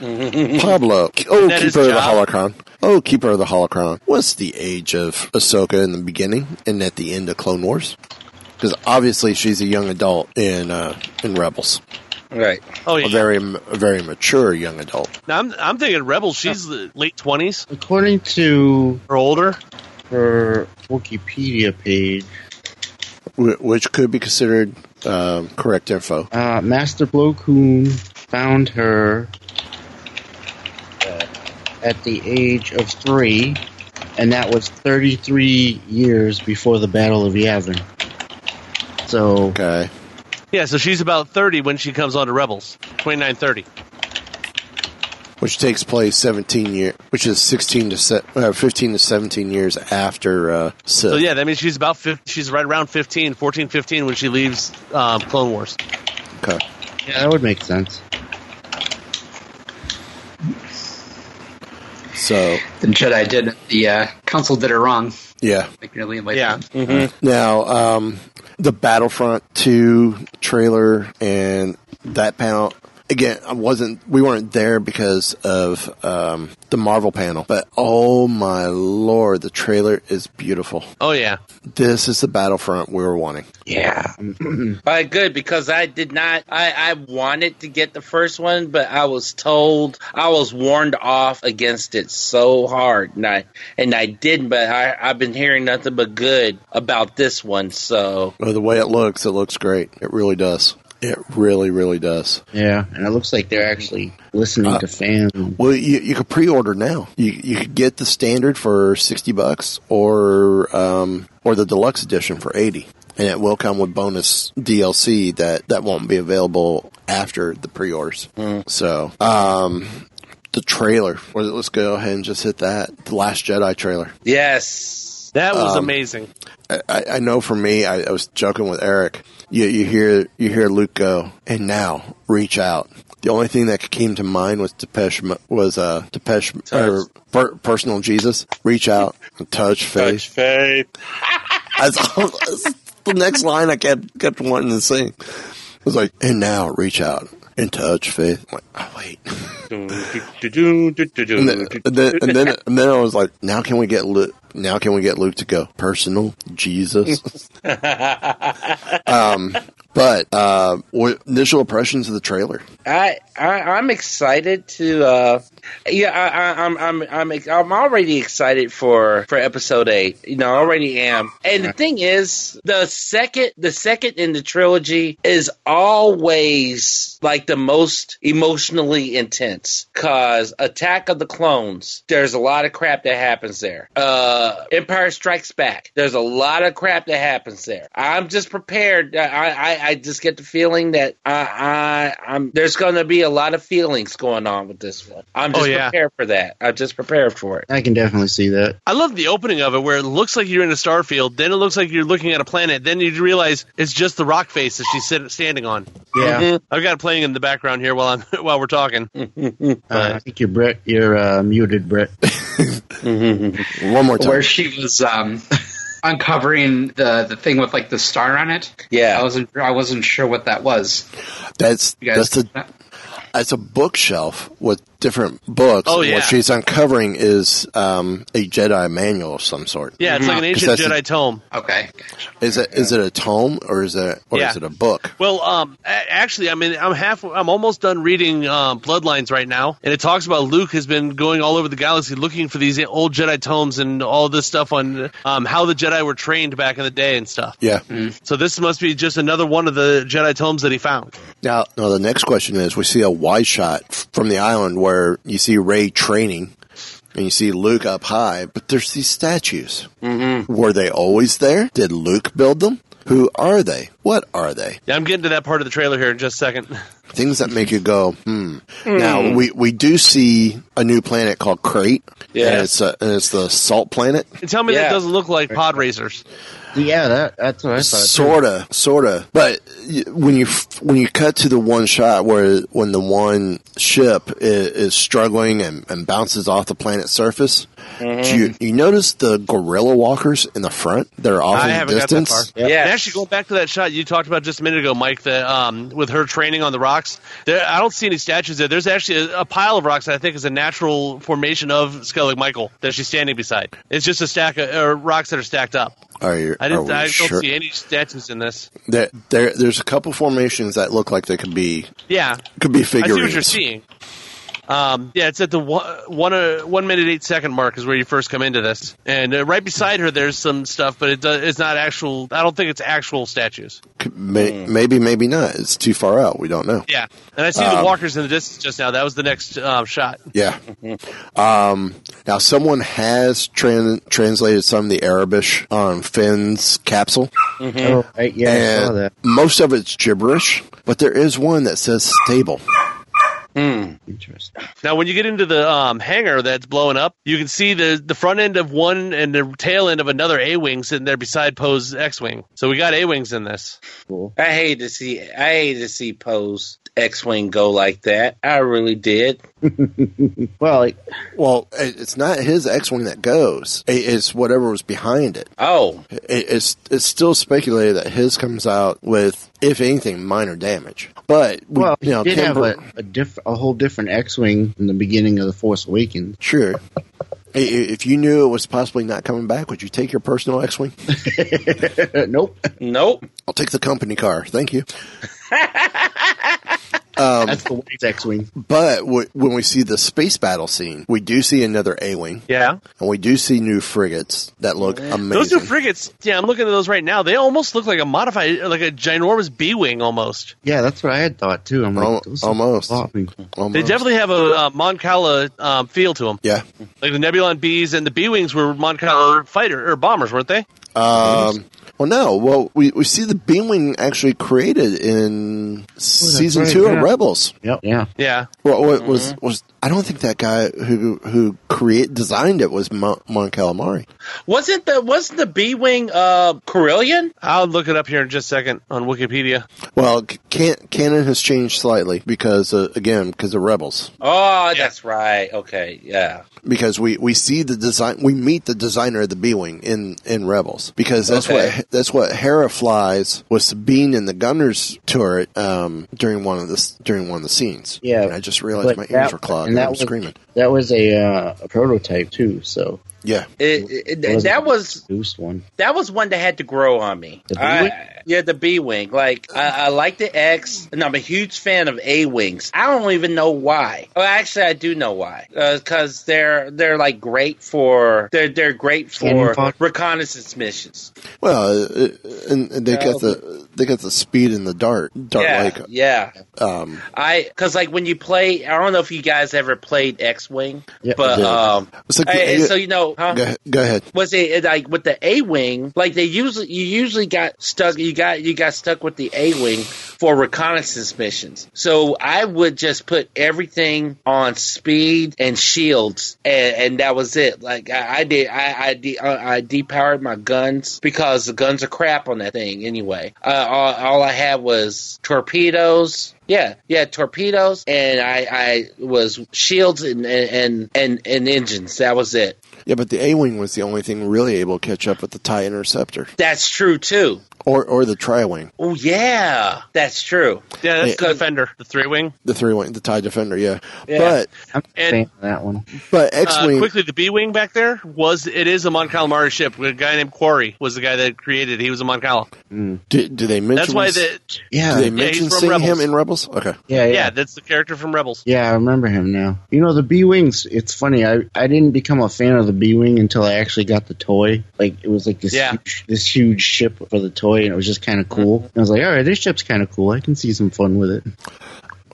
Pablo. (laughs) Oh, That is keeper of the job. holocron. Oh, keeper of the holocron. What's the age of Ahsoka in the beginning and at the end of Clone Wars? Because obviously she's a young adult in uh, in Rebels, Right. Oh yeah. a very a very mature young adult. Now, I'm I'm thinking Rebels. She's the late twenties According to or older. her Wikipedia page, which could be considered um, correct info. uh, Master Plo Koon found her uh, at the age of three, and that was 33 years before the Battle of Yavin. So, Okay, Yeah, so she's about thirty when she comes on to Rebels. 29, 30. Which takes place seventeen year, which is sixteen to se- uh, fifteen to seventeen years after uh, Sith. So yeah, that means she's about 50, she's right around 15, 14, 15 when she leaves um, Clone Wars. Okay. yeah, that would make sense. So The Jedi did. The uh, Council did it wrong. yeah. Like really, like Yeah. Now, um, the Battlefront 2 trailer and that panel, again, I wasn't, we weren't there because of, um, the Marvel panel, but oh my lord, the trailer is beautiful. Oh yeah, This is the Battlefront we were wanting. Yeah. (clears throat) All right, good because I did not. I, I wanted to get the first one, but I was told I was warned off against it so hard, and I and I didn't. But I, I've been hearing nothing but good about this one. So Well, the way it looks, it looks great. It really does. It really, really does. Yeah, and it looks like they're actually listening to fans. Well, you, you could pre-order now. You you could get the standard for sixty bucks, or um, or the deluxe edition for eighty. and it will come with bonus DLC that that won't be available after the pre-orders. So, um, the trailer. Well, Let's go ahead and just hit that. The Last Jedi trailer. Yes. That was Um, amazing. I- I, I know for me, I, I was joking with Eric. You, you hear you hear Luke go, and now reach out. The only thing that came to mind was Depeche was uh Depeche or per, personal Jesus. Reach out and touch faith. faith. (laughs) That's, that's the next line I kept kept wanting to sing. It was like, and now reach out and touch faith. I'm like, oh wait. (laughs) And then, and then, and then, and then I was like, now can we get Luke? Now can we get Luke to go personal Jesus? (laughs) um, but uh, what initial impressions of the trailer? I, I I'm excited to uh yeah I, I I'm I'm I'm I'm already excited for for episode eight you know I already am and the thing is the second the second in the trilogy is always like the most emotionally intense cause Attack of the Clones there's a lot of crap that happens there uh Empire Strikes Back there's a lot of crap that happens there I'm just prepared I I, I just get the feeling that I, I I'm there's going to be a lot of feelings going on with this one. I'm just Oh, yeah. prepared for that. I'm just prepared for it. I can definitely see that. I love the opening of it where it looks like you're in a star field, then it looks like you're looking at a planet, then you realize it's just the rock face that she's sit- standing on. Yeah. I've got it playing in the background here while I'm (laughs) while we're talking. (laughs) Uh, I think you're Brett. You're uh, muted, Brett. One more time. Where she was um, (laughs) uncovering the the thing with like the star on it. Yeah. I wasn't I wasn't sure what that was. That's You guys, that's a that's a bookshelf with different books. Oh, yeah. What she's uncovering is um, a Jedi manual of some sort. Yeah, it's like an ancient Because that's Jedi tome. okay. Is it is it a tome or is it or Yeah. is it a book? Well, um, actually, I mean, I'm half, I'm almost done reading um, Bloodlines right now, and it talks about Luke has been going all over the galaxy looking for these old Jedi tomes and all this stuff on um, how the Jedi were trained back in the day and stuff. Yeah. So this must be just another one of the Jedi tomes that he found. Now, now the next question is: We see a wide shot from the island where you see Rey training, and you see Luke up high, but there's these statues. Mm-hmm. Were they always there? Did Luke build them? Who are they? What are they? Yeah, I'm getting to that part of the trailer here in just a second. (laughs) Things that make you go, hmm. Now we we do see a new planet called Crait. Yeah. and it's a, and it's the salt planet. And tell me that doesn't look like pod racers. Yeah, that that's what I thought. Sorta, sorta. But when you when you cut to the one shot where when the one ship is, is struggling and, and bounces off the planet's surface, do you you notice the gorilla walkers in the front? They're off I in the distance. got. Yeah. And actually, going back to that shot you talked about just a minute ago, Mike, that um, with her training on the rocks, there, I don't see any statues there. There's actually a, a pile of rocks that I think is a natural formation of Skellig Michael that she's standing beside. It's just a stack of uh, rocks that are stacked up. Are? I didn't. I don't see any statues in this. There, there, there's a couple formations that look like they could be Yeah, could be I see figurines. what you're seeing. Um, yeah, it's at the one, one, uh, one minute eight second mark is where you first come into this, and uh, right beside her there's some stuff, but it does, it's not actual. I don't think it's actual statues. Could- may, Maybe, maybe not. It's too far out. We don't know. Yeah, and I see the walkers in the distance just now. That was the next um, shot. Yeah. um, now, someone has tran- translated some of the Aurebesh on Finn's capsule, Oh, I, yeah, I saw and that. most of it's gibberish, but there is one that says stable. Interesting. Now, when you get into the um, hangar that's blowing up, you can see the the front end of one and the tail end of another A wing sitting there beside Poe's X wing. So we got A wings in this. Cool. I hate to see I hate to see Poe's X-wing go like that. I really did. (laughs) Well, like, Well, it's not his X-wing that goes; it's whatever was behind it. Oh, It's it's still speculated that his comes out with, if anything, minor damage. But we, well, you know, he did have a, a diff, a whole different X-wing in the beginning of the Force Awakens. sure. If you knew it was possibly not coming back, would you take your personal X-wing? (laughs) nope. nope. I'll take the company car. Thank you. (laughs) That's the White X-wing. But w- when we see the space battle scene, we do see another A-wing, Yeah, and we do see new frigates that look amazing. those new frigates. Yeah, I'm looking at those right now. They almost look like a modified, like a ginormous B wing almost. Yeah, that's what I had thought too. I'm like, Al- almost. Almost. They definitely have a uh, Mon Cala um, feel to them. Yeah. Like the Nebulon Bs and the B wings were Mon Cala fighter or bombers, weren't they? Um, Well, no. Well, we, we see the Beamwing actually created in season right, two yeah. of Rebels. Yep. Yeah. Yeah. Well, it was mm-hmm. was I don't think that guy who who create designed it was Mon, Mon Calamari. Wasn't the wasn't the B wing uh Carillion? I'll look it up here in just a second on Wikipedia. Well, can, canon has changed slightly because uh, again because of Rebels. Oh, that's right. Okay, yeah. because we, we see the design we meet the designer of the B wing in, in Rebels because that's Okay. what that's what Hera flies with Sabine in the gunner's turret um, during one of the during one of the scenes. Yeah, and I just realized but my that- ears were clogged. and And that I'm was- screaming. That was a, uh, a prototype too, so Yeah, It, it, It that was boost one. that was one that had to grow on me. The B I- yeah, the B wing. Like I, I like the X, and I'm a huge fan of A wings. I don't even know why. Well, actually, I do know why. Because they're they're like great for they're they're great for reconnaissance missions. well, uh, and, and they got the they got the speed and the dart dart yeah, like yeah. um, I because like when you play, I don't know if you guys ever played X Wing, Yeah, but I did. um, it's like hey, yeah, so you know, huh? go, ahead- go ahead. was it like with the A wing? Like they usually, you usually got stuck. You got you got stuck with the A wing for reconnaissance missions. So I would just put everything on speed and shields, and, and that was it. Like I, I did, I I, de- I I depowered my guns because the guns are crap on that thing anyway. Uh, all, all I had was torpedoes. Yeah, yeah, torpedoes, and I, I was shields and and and, and engines. That was it. Yeah, but the A wing was the only thing really able to catch up with the Tie Interceptor That's true too. Or or the Tri wing, Oh yeah, that's true. Yeah, that's Hey. the Defender, the three wing. the three wing, the Tie Defender. Yeah, Yeah. but I'm a And- that one. but X Uh, quickly, the B wing back there was it is a Mon Calamari ship. A guy named Quarrie was the guy that created. it. He was a Mon Cal. do, do they mention? That's why the Yeah, Do they Yeah, mention he's from seeing Rebels. him in Rebels? Okay. yeah, yeah. yeah, that's the character from Rebels. Yeah, I remember him now. You know, the B Wings, it's funny. I, I didn't become a fan of the B Wing until I actually got the toy. Like, it was like this, Yeah. huge, this huge ship for the toy, and it was just kind of cool. And I was like, all right, this ship's kind of cool. I can see some fun with it.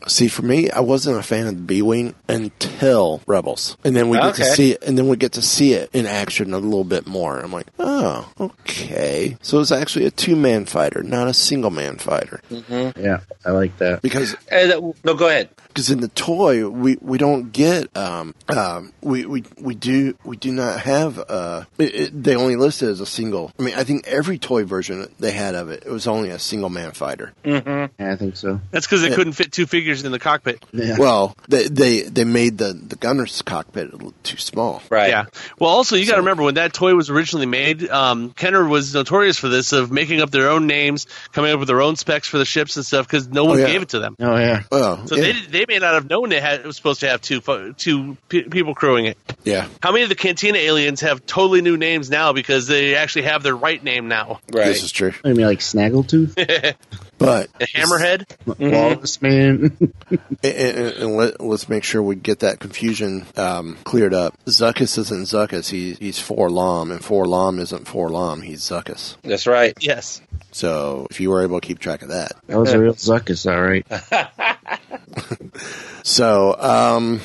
See, for me, I wasn't a fan of the B wing until Rebels, and then we get to see it, and then we get to see it in action a little bit more. I'm like, oh, okay. So it's actually a two man fighter, not a single man fighter, Yeah, I like that. because And, uh, no, go ahead. because in the toy we, we don't get um um we, we we do we do not have uh it, it, they only list it as a single. I mean, I think every toy version they had of it, it was only a single man fighter. Yeah, I think so. That's because they couldn't fit two figures in the cockpit. Yeah. Well, they they they made the the gunner's cockpit a little too small. Right. Yeah. Well, also you got to So- remember when that toy was originally made, um, Kenner was notorious for this of making up their own names, coming up with their own specs for the ships and stuff because no one yeah. gave it to them. oh, yeah. Oh, So yeah. they they may not have known it, had, it was supposed to have two two pe- people crewing it. yeah. How many of the Cantina aliens have totally new names now because they actually have their right name now? Right. This is true. I mean, like Snaggletooth? (laughs) But The Hammerhead. Walrus Man? (laughs) and, and, and let, let's make sure we get that confusion um, cleared up. Zuckuss isn't Zuckuss. He, he's 4-LOM, and 4-LOM isn't 4-LOM. He's Zuckuss. That's right. Yes. So if you were able to keep track of that. that was a real Zuckuss, all right. (laughs) (laughs) So um,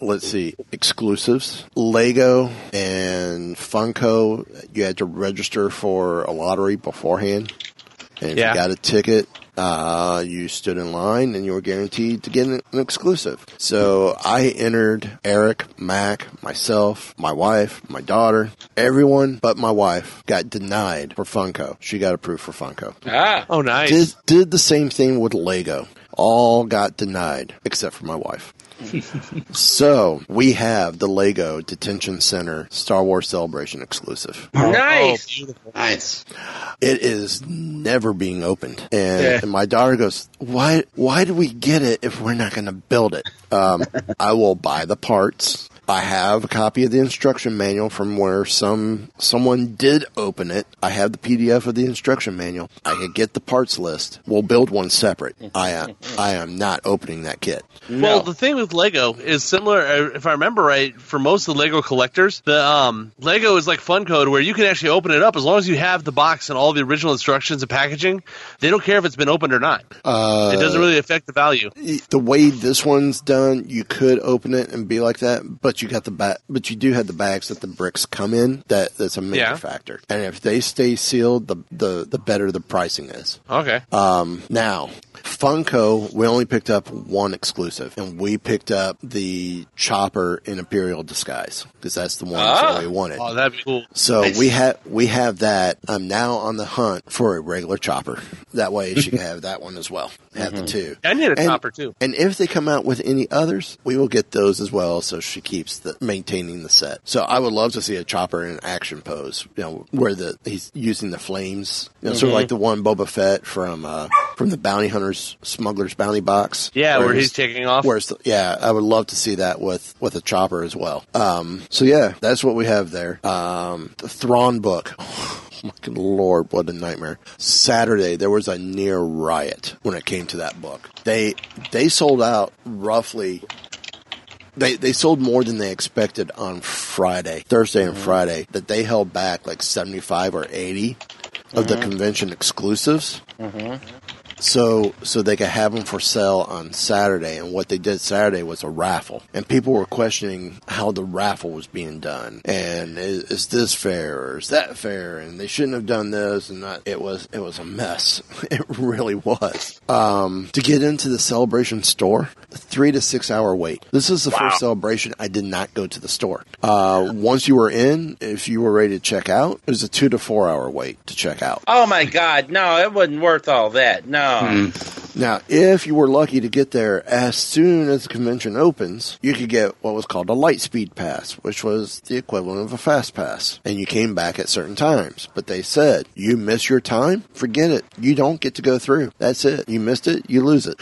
let's see. Exclusives. Lego and Funko, you had to register for a lottery beforehand. And if Yeah. you got a ticket, uh, you stood in line and you were guaranteed to get an, an exclusive. So I entered Eric, Mac, myself, my wife, my daughter, everyone but my wife got denied for Funko. She got approved for Funko. Ah. Oh, nice. Did, did the same thing with Lego. All got denied except for my wife. So we have the Lego Detention Center Star Wars Celebration exclusive. Nice. Oh. Nice. It is never being opened, and, Yeah. and my daughter goes, "Why? Why do we get it if we're not going to build it?" Um, (laughs) I will buy the parts. I have a copy of the instruction manual from where some someone did open it. I have the PDF of the instruction manual. I could get the parts list. We'll build one separate. I am I am not opening that kit. Well, the thing with Lego is similar. uh, If I remember right, for most of the Lego collectors, the um, Lego is like Funko, where you can actually open it up as long as you have the box and all the original instructions and packaging. They don't care if it's been opened or not. Uh, it doesn't really affect the value. the way this one's done, you could open it and be like that, but but you got the ba- but you do have the bags that the bricks come in. That that's a major Yeah. factor. And if they stay sealed, the the the better the pricing is. Okay. Um, now, Funko, we only picked up one exclusive, and we picked up the Chopper in Imperial disguise because that's the one Ah. that we wanted. oh, that'd be cool. So Nice. we have we have that. I'm now on the hunt for a regular chopper. That way she can (laughs) have that one as well. Have the two. I need a And- chopper too. And if they come out with any others, we will get those as well. So she keeps the maintaining the set. So I would love to see a chopper in an action pose. You know, where the he's using the flames. You know, sort of like the one Boba Fett from uh, from the Bounty Hunters Smuggler's Bounty box. Yeah, where Whereas- he's taking off. Where's the, yeah, I would love to see that with with a chopper as well. Um, so yeah, that's what we have there. Um, the Thrawn book. (sighs) Oh my good lord, what a nightmare! Saturday there was a near riot when it came to that book. They they sold out roughly. They they sold more than they expected on Friday, Thursday, and mm-hmm. Friday. That they held back like seventy five or eighty of the mm-hmm. convention exclusives mm-hmm. So so they could have them for sale on Saturday. And what they did Saturday was a raffle, and people were questioning how the raffle was being done, and is, is this fair or is that fair? And they shouldn't have done this, and that it was it was a mess. (laughs) It really was. Um, to get into the celebration store, three to six hour wait. This is the first celebration I did not go to the store. Uh, once you were in, if you were ready to check out, it was a two to four hour wait to check out. Oh my God, no, it wasn't worth all that. No. Hmm. Hmm. Now, if you were lucky to get there as soon as the convention opens, you could get what was called a light speed pass, which was the equivalent of a fast pass. And you came back at certain times. But they said, you miss your time, forget it. You don't get to go through. That's it. You missed it, you lose it.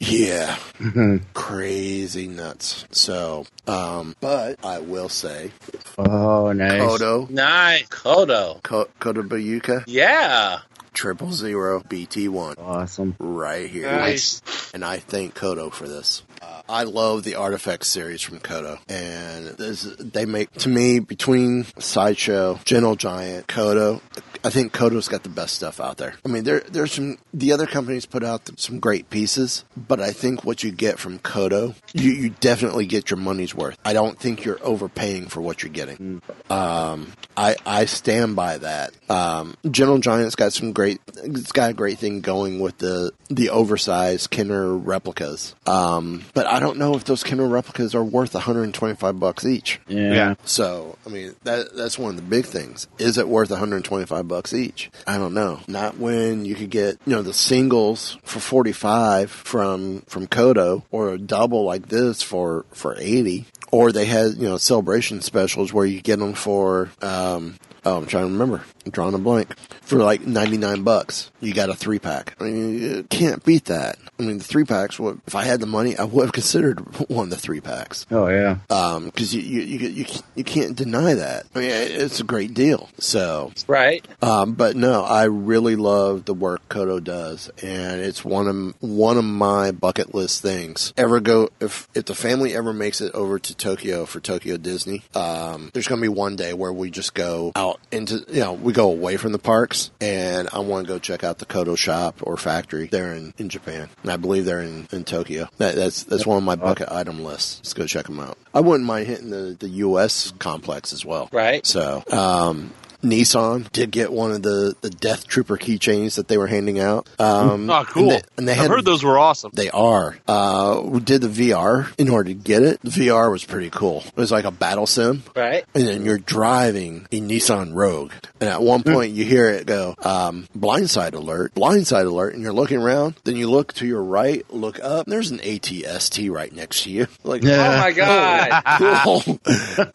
Yeah. Mm-hmm. Crazy nuts. So, um, but I will say, Oh, nice. Koto, Nice. Koto. Ko- Kotobukiya, Yeah. Triple zero BT1 Awesome. right here. Nice. and I thank Koto for this. Uh, I love the Artifact series from Koto, and this, they make to me between Sideshow, Gentle Giant, Koto. I think Koto's got the best stuff out there. I mean, there there's some the other companies put out some great pieces, but I think what you get from Koto, you, you definitely get your money's worth. I don't think you're overpaying for what you're getting. Um, I I stand by that. Um, Gentle Giant's got some great. It's got a great thing going with the the oversized Kenner replicas. Um, but I don't know if those Kenner replicas are worth 125 bucks each. Yeah. Yeah. So I mean that that's one of the big things. Is it worth 125 bucks each? I don't know. Not when you could get you know the singles for 45 from from Koto or a double like this for for 80. Or they had you know celebration specials where you get them for um, Oh, I'm trying to remember. I'm drawing a blank. For like 99 bucks, you got a three pack. I mean, you can't beat that. I mean, the three packs, would, if I had the money, I would have considered (laughs) one of the three packs. Oh, yeah. Um, cause you, you, you, you, you can't deny that. I mean, it's a great deal. So, Right. um, but no, I really love the work Koto does, and it's one of one of my bucket list things. Ever go if if the family ever makes it over to Tokyo for Tokyo Disney, um, there's going to be one day where we just go out into you know we go away from the parks, and I want to go check out the Koto shop or factory there in, in Japan, and I believe they're in, in Tokyo. That, that's that's one of my bucket item lists. Let's go check them out. I wouldn't mind hitting the the U.S. complex as well. Right. So, um, Nissan did get one of the, the Death Trooper keychains that they were handing out. Um, Oh, cool. And they, and they I've had, heard those were awesome. They are. Uh, we did the VR in order to get it. The VR was pretty cool. It was like a battle sim. Right. And then you're driving a Nissan Rogue. And at one point you hear it go, um, blindside alert, blindside alert. And you're looking around. Then you look to your right, look up. And there's an ATST right next to you. (laughs) Like, Oh my God. (laughs) cool.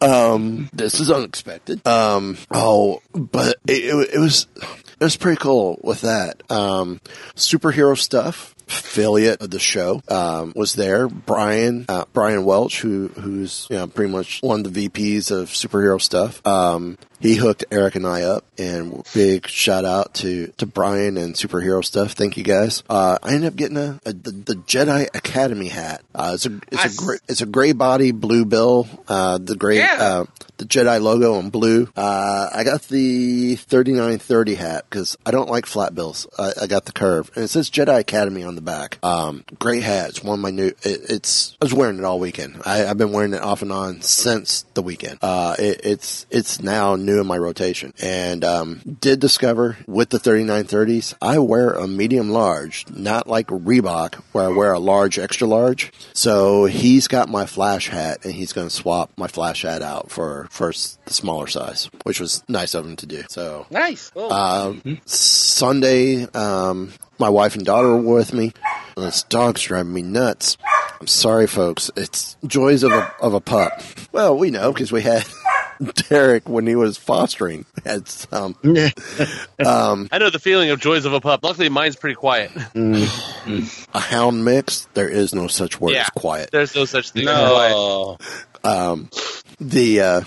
(laughs) um, this is unexpected. Um, oh, but it, it, was it was pretty cool with that. Um, superhero stuff. Affiliate of the show um, was there. Brian uh, Brian Welch, who who's you know pretty much one of the VPs of superhero stuff. Um, he hooked Eric and I up, and big shout out to to Brian and superhero stuff. Thank you guys. Uh, I ended up getting a, a the, the Jedi Academy hat. Uh, it's a it's I a great it's a gray body, blue bill. Uh, the gray Yeah. uh, the Jedi logo in blue. Uh, I got the thirty nine thirty hat because I don't like flat bills. I, I got the curve, and it says Jedi Academy on the back. Um, great hat. It's one of my new. It, it's I was wearing it all weekend. I, I've been wearing it off and on since the weekend. Uh, it, it's it's now new in my rotation, and um, did discover with the 3930s, I wear a medium large, not like Reebok where I wear a large extra large. So he's got my flash hat, and he's going to swap my flash hat out for for s- the smaller size, which was nice of him to do. So Nice. Um, Sunday, um, my wife and daughter were with me. This dog's driving me nuts. I'm sorry, folks. It's joys of a of a pup. Well, we know because we had (laughs) Derek when he was fostering had some. (laughs) I know the feeling of joys of a pup. Luckily, mine's pretty quiet. A hound mix. There is no such word Yeah. as quiet. There's no such thing. as quiet. no. the uh,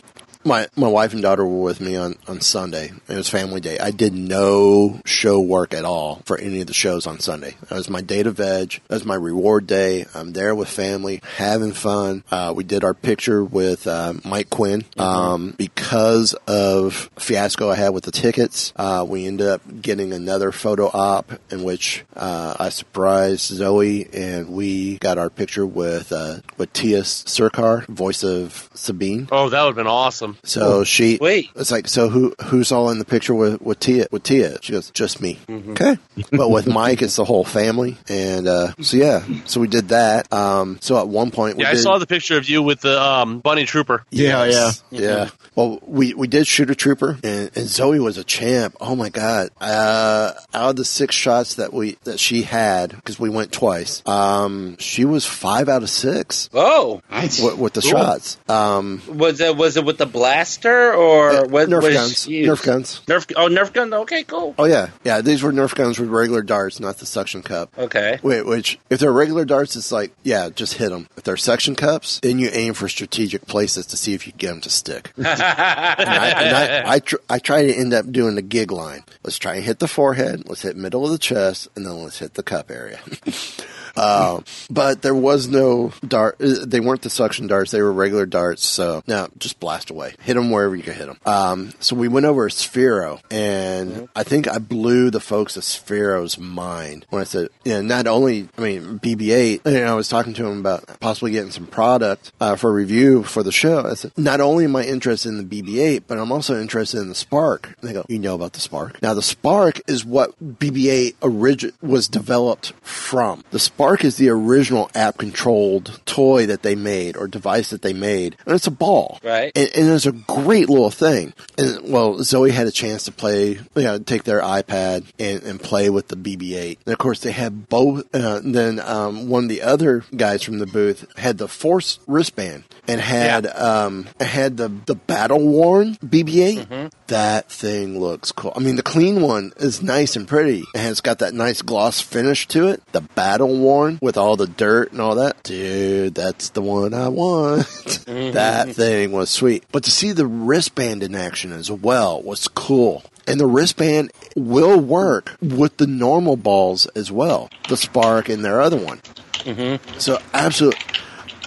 my my wife and daughter were with me on on Sunday. It was family day. I did no show work at all for any of the shows on Sunday. That was my day to veg. That was my reward day. I'm there with family, having fun. Uh, we did our picture with uh, Mike Quinn. Um, because of fiasco I had with the tickets, uh, we ended up getting another photo op in which uh, I surprised Zoe and we got our picture with uh, with Tiya Sircar, voice of Sabine. Oh, that would have been awesome. So she Wait. It's like so who who's all in the picture with with Tiya with Tiya? She goes, just me. Okay. (laughs) but with Mike it's the whole family. And uh so yeah. So we did that. Um so at one point we Yeah, I saw the picture of you with the um, bunny trooper. Yeah, Yes. yeah. Well, we we did shoot a trooper, and, and Zoe was a champ. Oh my god! Uh, out of the six shots that we that she had, because we went twice, um, she was five out of six Oh, Nice. with, with the Cool. shots. Um, was it was it with the blaster or uh, what? Nerf was guns. Nerf guns. Nerf. Oh, Nerf gun. Okay, cool. Oh yeah, yeah. These were Nerf guns with regular darts, not the suction cup. Okay. Wait, which if they're regular darts, it's like yeah, just hit them. If they're suction cups, then you aim for strategic places to see if you get them to stick. (laughs) and I, and I, I, tr- I try to end up doing the gig line. Let's try and hit the forehead. Let's hit middle of the chest, and then let's hit the cup area. (laughs) Uh, but there was no dart. uh, They weren't the suction darts. They were regular darts. So now just blast away. Hit them wherever you could hit them. Um, so we went over a Sphero and I think I blew the folks at Sphero's mind when I said, you know, not only, I mean, BB-8, you know, I was talking to him about possibly getting some product, uh, for review for the show. I said, not only am I interested in the BB-8, but I'm also interested in the Spark. And they go, you know about the Spark? Now the Spark is what BB-8 origi- was developed from. The Spark is the original app controlled toy that they made or device that they made. And it's a ball. Right. And, and it's a great little thing. And well, Zoe had a chance to play, you know, take their iPad and, and play with the BB-8. And of course, they had both. Uh, then um, one of the other guys from the booth had the Force wristband and had um, had the the battle worn BB-8. That thing looks cool. I mean, the clean one is nice and pretty, and it's got that nice gloss finish to it. The battle worn with all the dirt and all that, dude, that's the one I want. Mm-hmm. that thing was sweet. But to see the wristband in action as well was cool. And the wristband will work with the normal balls as well, the Spark and their other one. Mm-hmm. So absolutely.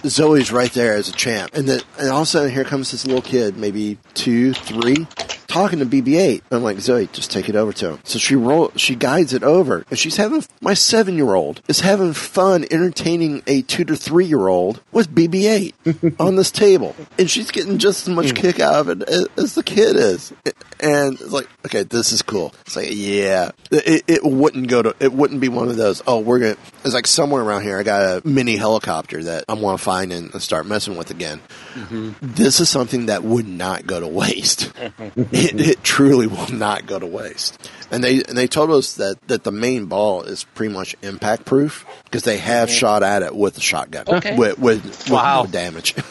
Zoe's right there as a champ, and then and all of a sudden here comes this little kid, maybe two, three, talking to BB-8. I'm like Zoe, just take it over to him. So she roll, she guides it over, and she's having my seven year old is having fun entertaining a two to three year old with BB-8 (laughs) on this table, and she's getting just as much mm. kick out of it as, as the kid is. And it's like, okay, this is cool. It's like, yeah, it, it wouldn't go to, it wouldn't be one of those. Oh, we're gonna. It's like somewhere around here, I got a mini helicopter that I want to find and, and start messing with again. Mm-hmm. This is something that would not go to waste. (laughs) it, mm-hmm. it truly will not go to waste. And they and they told us that that the main ball is pretty much impact proof because they have mm-hmm. shot at it with a shotgun Okay. with with, with Wow. no damage. (laughs)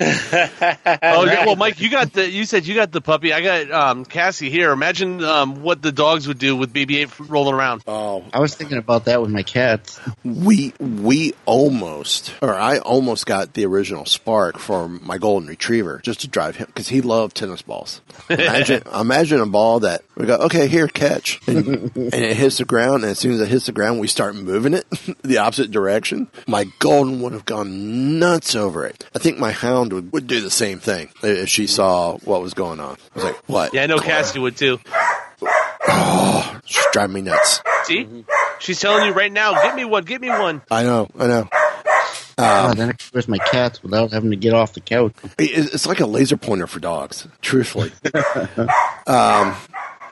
(laughs) Oh yeah, well, Mike, you got the. You said you got the puppy. I got um, Cassie here. Imagine um, what the dogs would do with BB-8 rolling around. oh, I was thinking about that with my cats. we we almost or I almost got the original spark for my golden retriever just to drive him because he loved tennis balls. (laughs) Imagine imagine a ball that we go okay here catch and, and it hits the ground and as soon as it hits the ground we start moving it (laughs) the opposite direction. My golden would have gone nuts over it. I think my hound would, would do the same thing if she saw what was going on. I was like what? Yeah, I know Cassie would too. (sighs) She's driving me nuts. See, She's telling you right now, get me one, get me one. I know, I know. Ah, then I can where's my cats without having to get off the couch. It- It's like a laser pointer for dogs, truthfully. (laughs) um,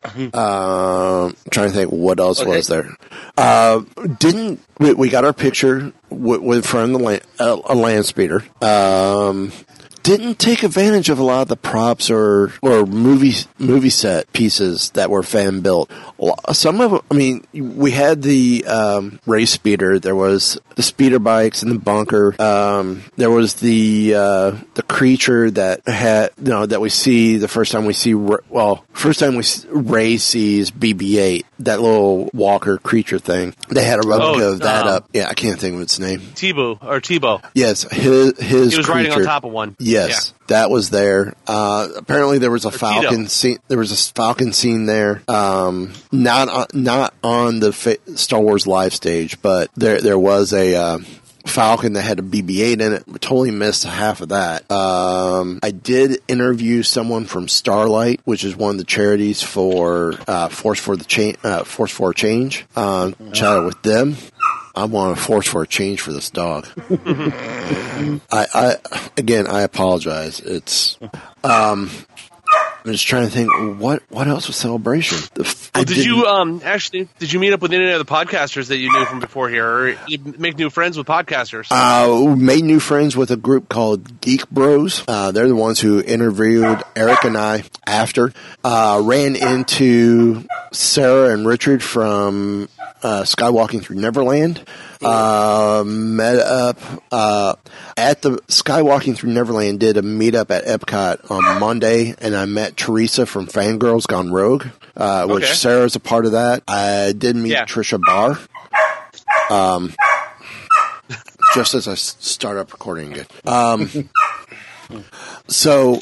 um, trying to think what else Okay. was there. Uh, didn't we, we got our picture with, with from the land, uh, a land speeder. Um, didn't take advantage of a lot of the props or or movie movie set pieces that were fan built. Some of them, I mean, we had the um, race speeder. There was the speeder bikes in the bunker. Um, there was the uh, the creature that had you know that we see the first time we see well first time we s- Rey sees BB-8 that little walker creature thing. They had a replica Oh, of that um, up. Yeah, I can't think of its name. Tebow or Tebow. Yes, his his He was riding on top of one. Yes, that was there. Uh, apparently, there was a Or falcon Tito. scene. There was a falcon scene there. Um, not on, not on the fa- Star Wars live stage, but there there was a. Uh, Falcon that had a BB-8 in it. Totally missed half of that. Um, I did interview someone from Starlight, which is one of the charities for uh, Force for the Change. Uh, Force for Change. Um, chatted with them. I want a force for a change for this dog. (laughs) I, I again, I apologize. It's um, I'm just trying to think what what else was celebration. The, f- Well, did you um actually did you meet up with any of the podcasters that you knew from before here, or you make new friends with podcasters? Uh, made new friends with a group called Geek Bros. Uh, they're the ones who interviewed Eric and I after. Uh, ran into Sarah and Richard from uh, Skywalking Through Neverland. Uh, met up uh, at the Skywalking Through Neverland. Did a meetup at Epcot on Monday, and I met Teresa from Fangirls Going Rogue, uh, which Okay. Sarah's a part of that. I did meet Yeah. Tricia Barr. Um, just as I start up recording again. Um, (laughs) so,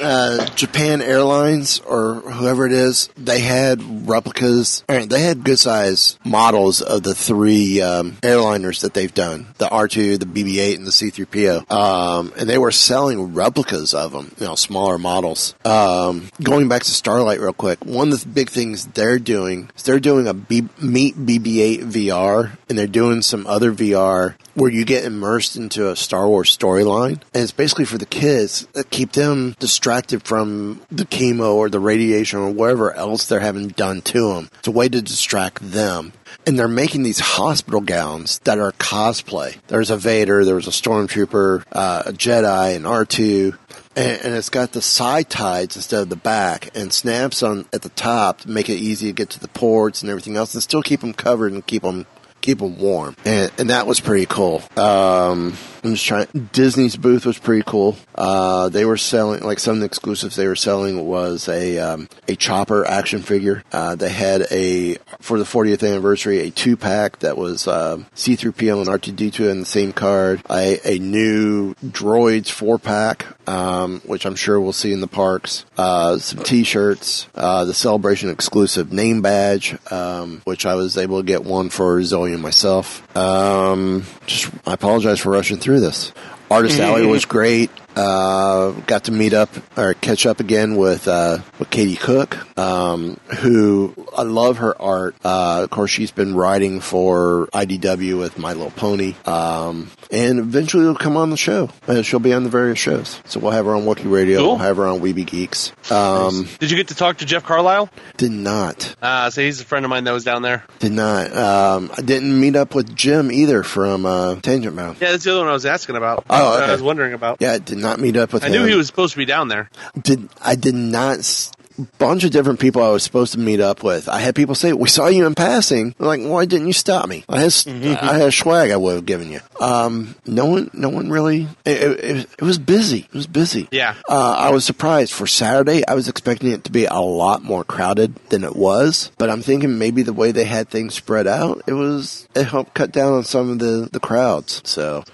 uh, Japan Airlines or whoever it is, they had replicas. I they had good size models of the three um, airliners that they've done: the R2, the BB-8, and the C-3PO. Um, and they were selling replicas of them, you know, smaller models. Um, going back to Starlight real quick, one of the big things they're doing is they're doing a B- Meet BB-8 VR, and they're doing some other VR where you get immersed into a Star Wars storyline, and it's basically for the kids keep them distracted from the chemo or the radiation or whatever else they're having done to them. It's a way to distract them. And they're making these hospital gowns that are cosplay. There's a Vader, there's a Stormtrooper, uh, a Jedi, an R2, and, and it's got the side tides instead of the back, and snaps on at the top to make it easy to get to the ports and everything else, and still keep them covered and keep them keep them warm. And, and that was pretty cool. Um, I'm just trying. Disney's booth was pretty cool. Uh, they were selling like some of the exclusives they were selling was a um, a chopper action figure. Uh, they had a for the 40th anniversary a two pack that was um, C3PO and R2D2 in the same card. A, a new droids four pack, um, which I'm sure we'll see in the parks. Uh, some T-shirts. Uh, the celebration exclusive name badge, um, which I was able to get one for Zoe and myself. Um, just I apologize for rushing through this. Artist Alley was (laughs) great. Uh, got to meet up or catch up again with uh, with Katie Cook, um, who I love her art. Uh, of course, she's been writing for IDW with My Little Pony, um, and eventually will come on the show. Uh, she'll be on the various shows, so we'll have her on Wookiee Radio. Cool. We'll have her on Weeby Geeks. Um, Did you get to talk to Jeff Carlisle? did not, Uh, so he's a friend of mine that was down there. did not. Um, I didn't meet up with Jim either from uh, Tangent Bound. Yeah, that's the other one I was asking about. Oh, okay. I was wondering about. Yeah, did not meet up with I him. knew he was supposed to be down there. did I did not bunch of different people I was supposed to meet up with. I had people say, "We saw you in passing." I'm like, why didn't you stop me? I had s- I had a swag I would have given you. Um, no one, no one really. It, it, it was busy. It was busy. Yeah. Uh, I was surprised for Saturday. I was expecting it to be a lot more crowded than it was, but I'm thinking maybe the way they had things spread out, it was it helped cut down on some of the the crowds. So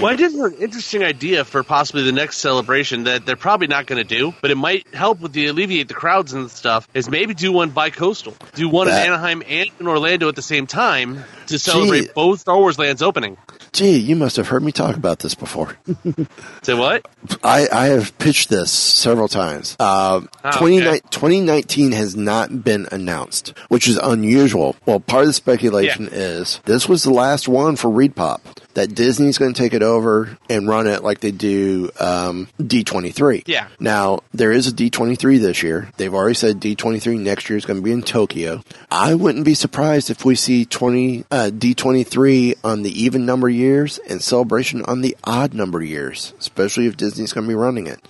Well, I did have an interesting idea for possibly the next celebration that they're probably not going to do, but it might help with the alleviate the crowds and stuff. Is maybe do one bi-coastal, do one That- in Anaheim and in Orlando at the same time to celebrate Gee. both Star Wars lands opening. Gee, you must have heard me talk about this before. (laughs) Say what? I, I have pitched this several times. Uh, Oh, 29 okay. 2019 has not been announced, which is unusual. Well, part of the speculation is this was the last one for ReedPop. That Disney's going to take it over and run it like they do um, D23. Yeah. Now, there is a D23 this year. They've already said D23 next year is going to be in Tokyo. I wouldn't be surprised if we see 20 uh, D23 on the even number years and Celebration on the odd number years, especially if Disney's going to be running it.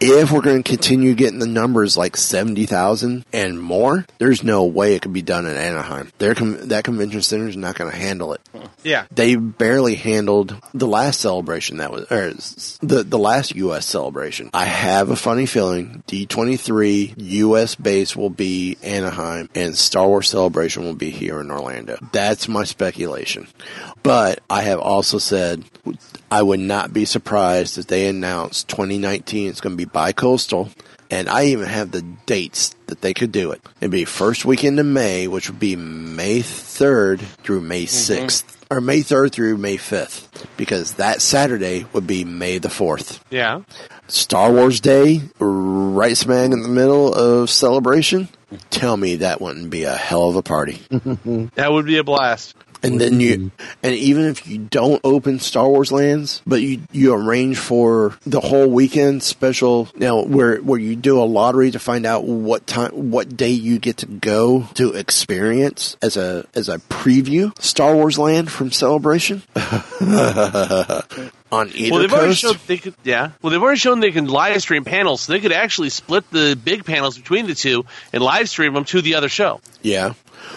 If we're going to continue getting the numbers like 70,000 and more, there's no way it could be done in Anaheim. Their com- that convention center is not going to handle it Yeah. they barely handled the last celebration that was or the the last US celebration. I have a funny feeling D23 US base will be Anaheim and Star Wars celebration will be here in Orlando. That's my speculation. But I have also said I would not be surprised if they announce 2019 it's going to be bi-coastal and I even have the dates that they could do it. It'd be first weekend in May, which would be May 3rd through May mm-hmm. 6th, or May 3rd through May 5th, because that Saturday would be May the 4th. Yeah. Star Wars Day, right smack in the middle of celebration. Tell me that wouldn't be a hell of a party. (laughs) That would be a blast. And then you, mm-hmm. and even if you don't open Star Wars lands, but you you arrange for the whole weekend special, you know, where where you do a lottery to find out what time, what day you get to go to experience as a as a preview Star Wars Land from Celebration (laughs) on either Well, they've already coast. shown they could. Yeah. Well, they've already shown they can live stream panels, so they could actually split the big panels between the two and live stream them to the other show. yeah.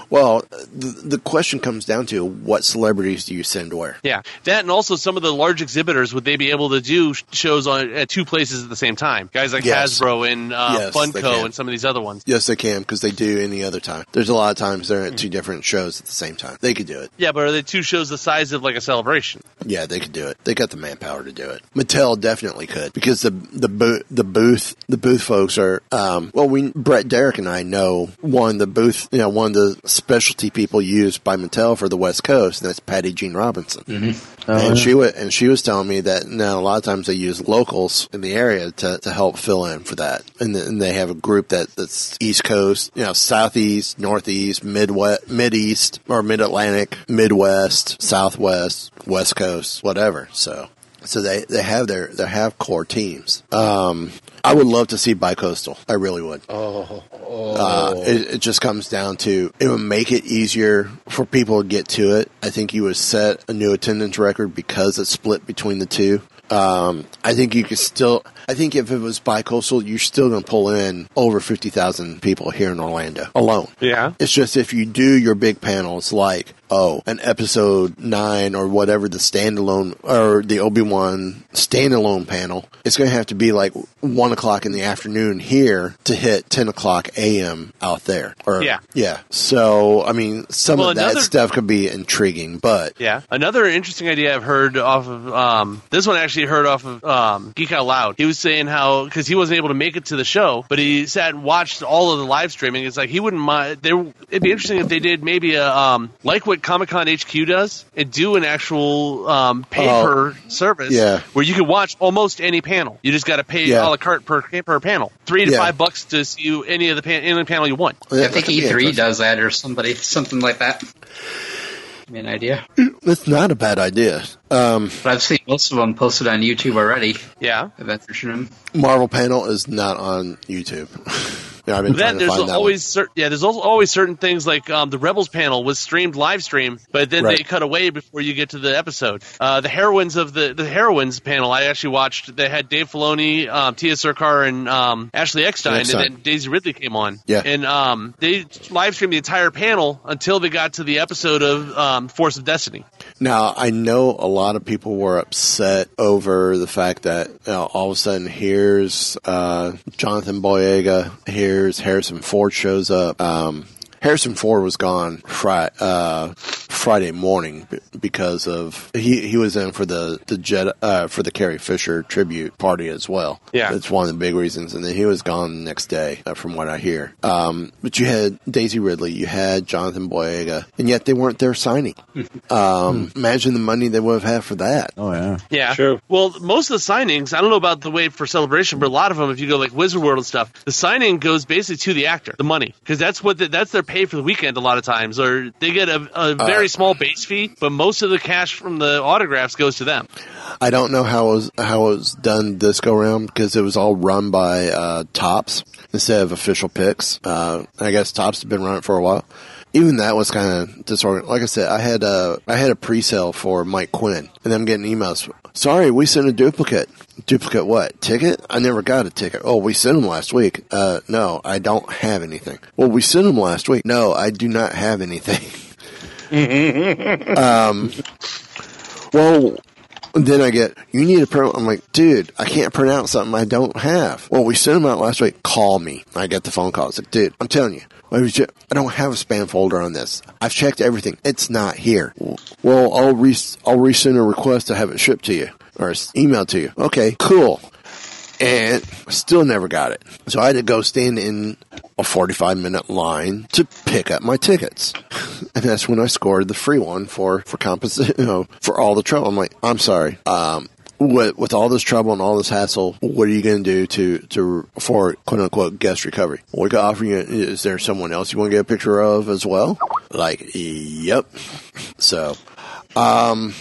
Well, the, the question comes down to what celebrities do you send where? Yeah, that and also some of the large exhibitors would they be able to do shows on at two places at the same time? Guys like Yes. Hasbro and uh, Yes, Funko and some of these other ones. Yes, they can because they do any other time. There's a lot of times they're at two different shows at the same time. They could do it. Yeah, but are they two shows the size of like a celebration? Yeah, they could do it. They got the manpower to do it. Mattel definitely could because the the booth the booth the booth folks are um, well we Brett Derrick and I know one the booth you know one of the specialty people used by Mattel for the West Coast and that's Patty Jean Robinson. Mm-hmm. Oh, and she was and she was telling me that now a lot of times they use locals in the area to, to help fill in for that, and, then and they have a group that that's East Coast, you know, Southeast, Northeast, Midwest, Mid East, or Mid Atlantic, Midwest, Southwest, West Coast, whatever. So. So they, they have their they have core teams. Um, I would love to see bicoastal. I really would. Oh, Uh, it, it just comes down to it would make it easier for people to get to it. I think you would set a new attendance record because it's split between the two. Um, I think you could still. I think if it was bicoastal, you're still going to pull in over fifty thousand people here in Orlando alone. Yeah. It's just if you do your big panels like oh an episode nine or whatever the standalone or the Obi Wan standalone panel, it's going to have to be like one o'clock in the afternoon here to hit ten o'clock a.m. out there. Or Yeah. yeah. So I mean, some Well, of that stuff could be intriguing, but Yeah. Another interesting idea I've heard off of um, this one I actually heard off of um, Geek Out Loud. He was saying how because he wasn't able to make it to the show, but he sat and watched all of the live streaming. It's like he wouldn't mind. There, it'd be interesting if they did maybe a um, like what Comic Con HQ does and do an actual um, pay Oh, per service. yeah. Where you can watch almost any panel. You just got to pay Yeah. a la carte per per panel, three to Yeah. five bucks to see any of the pan- any panel you want. I think E3 does that or somebody something like that. Give me an idea. It's not a bad idea. Um, But I've seen most of them posted on YouTube already. Yeah. Adventure Marvel panel is not on YouTube. (laughs) yeah, Then there's always cer- yeah, there's always certain things like um, the Rebels panel was streamed live stream, but then Right. they cut away before you get to the episode. Uh, the heroines of the the heroines panel, I actually watched. They had Dave Filoni, um, Tiya Sircar, and um, Ashley Eckstein, Eckstein. and then Daisy Ridley came on. Yeah. and um, they live streamed the entire panel until they got to the episode of um, Force of Destiny. Now I know a lot of people were upset over the fact that you know, all of a sudden here's uh, Jonathan Boyega, here's Harrison Ford shows up. Um, Harrison Ford was gone Friday, uh, Friday morning because of he he was in for the the jet uh, for the Carrie Fisher tribute party as well. Yeah. that's one of the big reasons. And then he was gone the next day, uh, from what I hear. Um, but you had Daisy Ridley, you had Jonathan Boyega, and yet they weren't there signing. (laughs) Um, imagine the money they would have had for that. Oh yeah. Yeah. True. Well, most of the signings, I don't know about the way for celebration, but a lot of them, if you go like Wizard World and stuff, the signing goes basically to the actor, the money, because that's what the, that's their pay for the weekend a lot of times, or they get a, a very small base fee, but most of the cash from the autographs goes to them. I don't know how it was how it was done this go round because it was all run by uh, Topps instead of Official Pix. Uh, I guess Topps had been running for a while. Even that was kind of disorganized. Like I said, I had a I had a pre-sale for Mike Quinn, and I'm getting emails. Sorry, we sent a duplicate. Duplicate what? Ticket? I never got a ticket. Oh, we sent them last week. Uh, no, I don't have anything. Well, we sent them last week. No, I do not have anything. (laughs) um, well, then I get, you need a print. I'm like, dude, I can't out something I don't have. Well, we sent them out last week. Call me. I get the phone call. It's like, dude, I'm telling you, I was ju- I don't have a spam folder on this. I've checked everything. It's not here. Well, I'll re- I'll resend a request to have it shipped to you or emailed to you. Okay, cool. And still never got it. So I had to go stand in a 45 minute line to pick up my tickets. (laughs) And that's when I scored the free one for, for composite, (laughs) you know, for all the trouble. I'm like, I'm sorry. Um, with, with all this trouble and all this hassle, what are you going to do to, to, for quote unquote guest recovery? We could offer you, is there someone else you want to get a picture of as well? Like, yep. (laughs) So, um,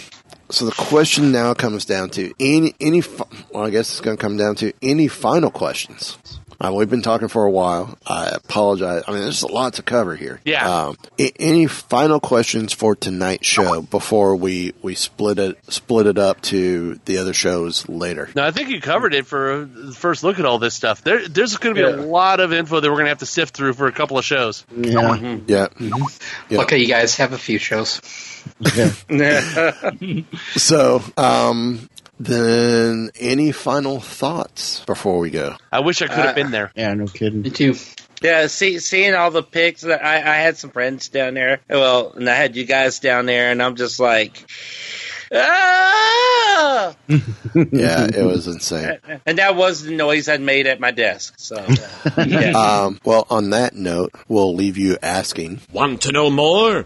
so the question now comes down to any any. Well, I guess it's going to come down to any final questions. Uh, we've been talking for a while. I apologize. I mean, there's a lot to cover here. Yeah. Um, any final questions for tonight's show before we we split it split it up to the other shows later? No, I think you covered it for the first look at all this stuff. There, there's going to be a lot of info that we're going to have to sift through for a couple of shows. Yeah. Yeah. Yeah. Okay, you guys have a few shows. (laughs) (laughs) So, um, then any final thoughts before we go? I wish I could have been there. Yeah, no kidding. Me too. Yeah, see, seeing all the pics, I, I had some friends down there. Well, and I had you guys down there, and I'm just like, ah! (laughs) Yeah, it was insane. (laughs) And that was the noise I'd made at my desk. So, (laughs) yeah. Um, well, on that note, we'll leave you asking. Want to know more?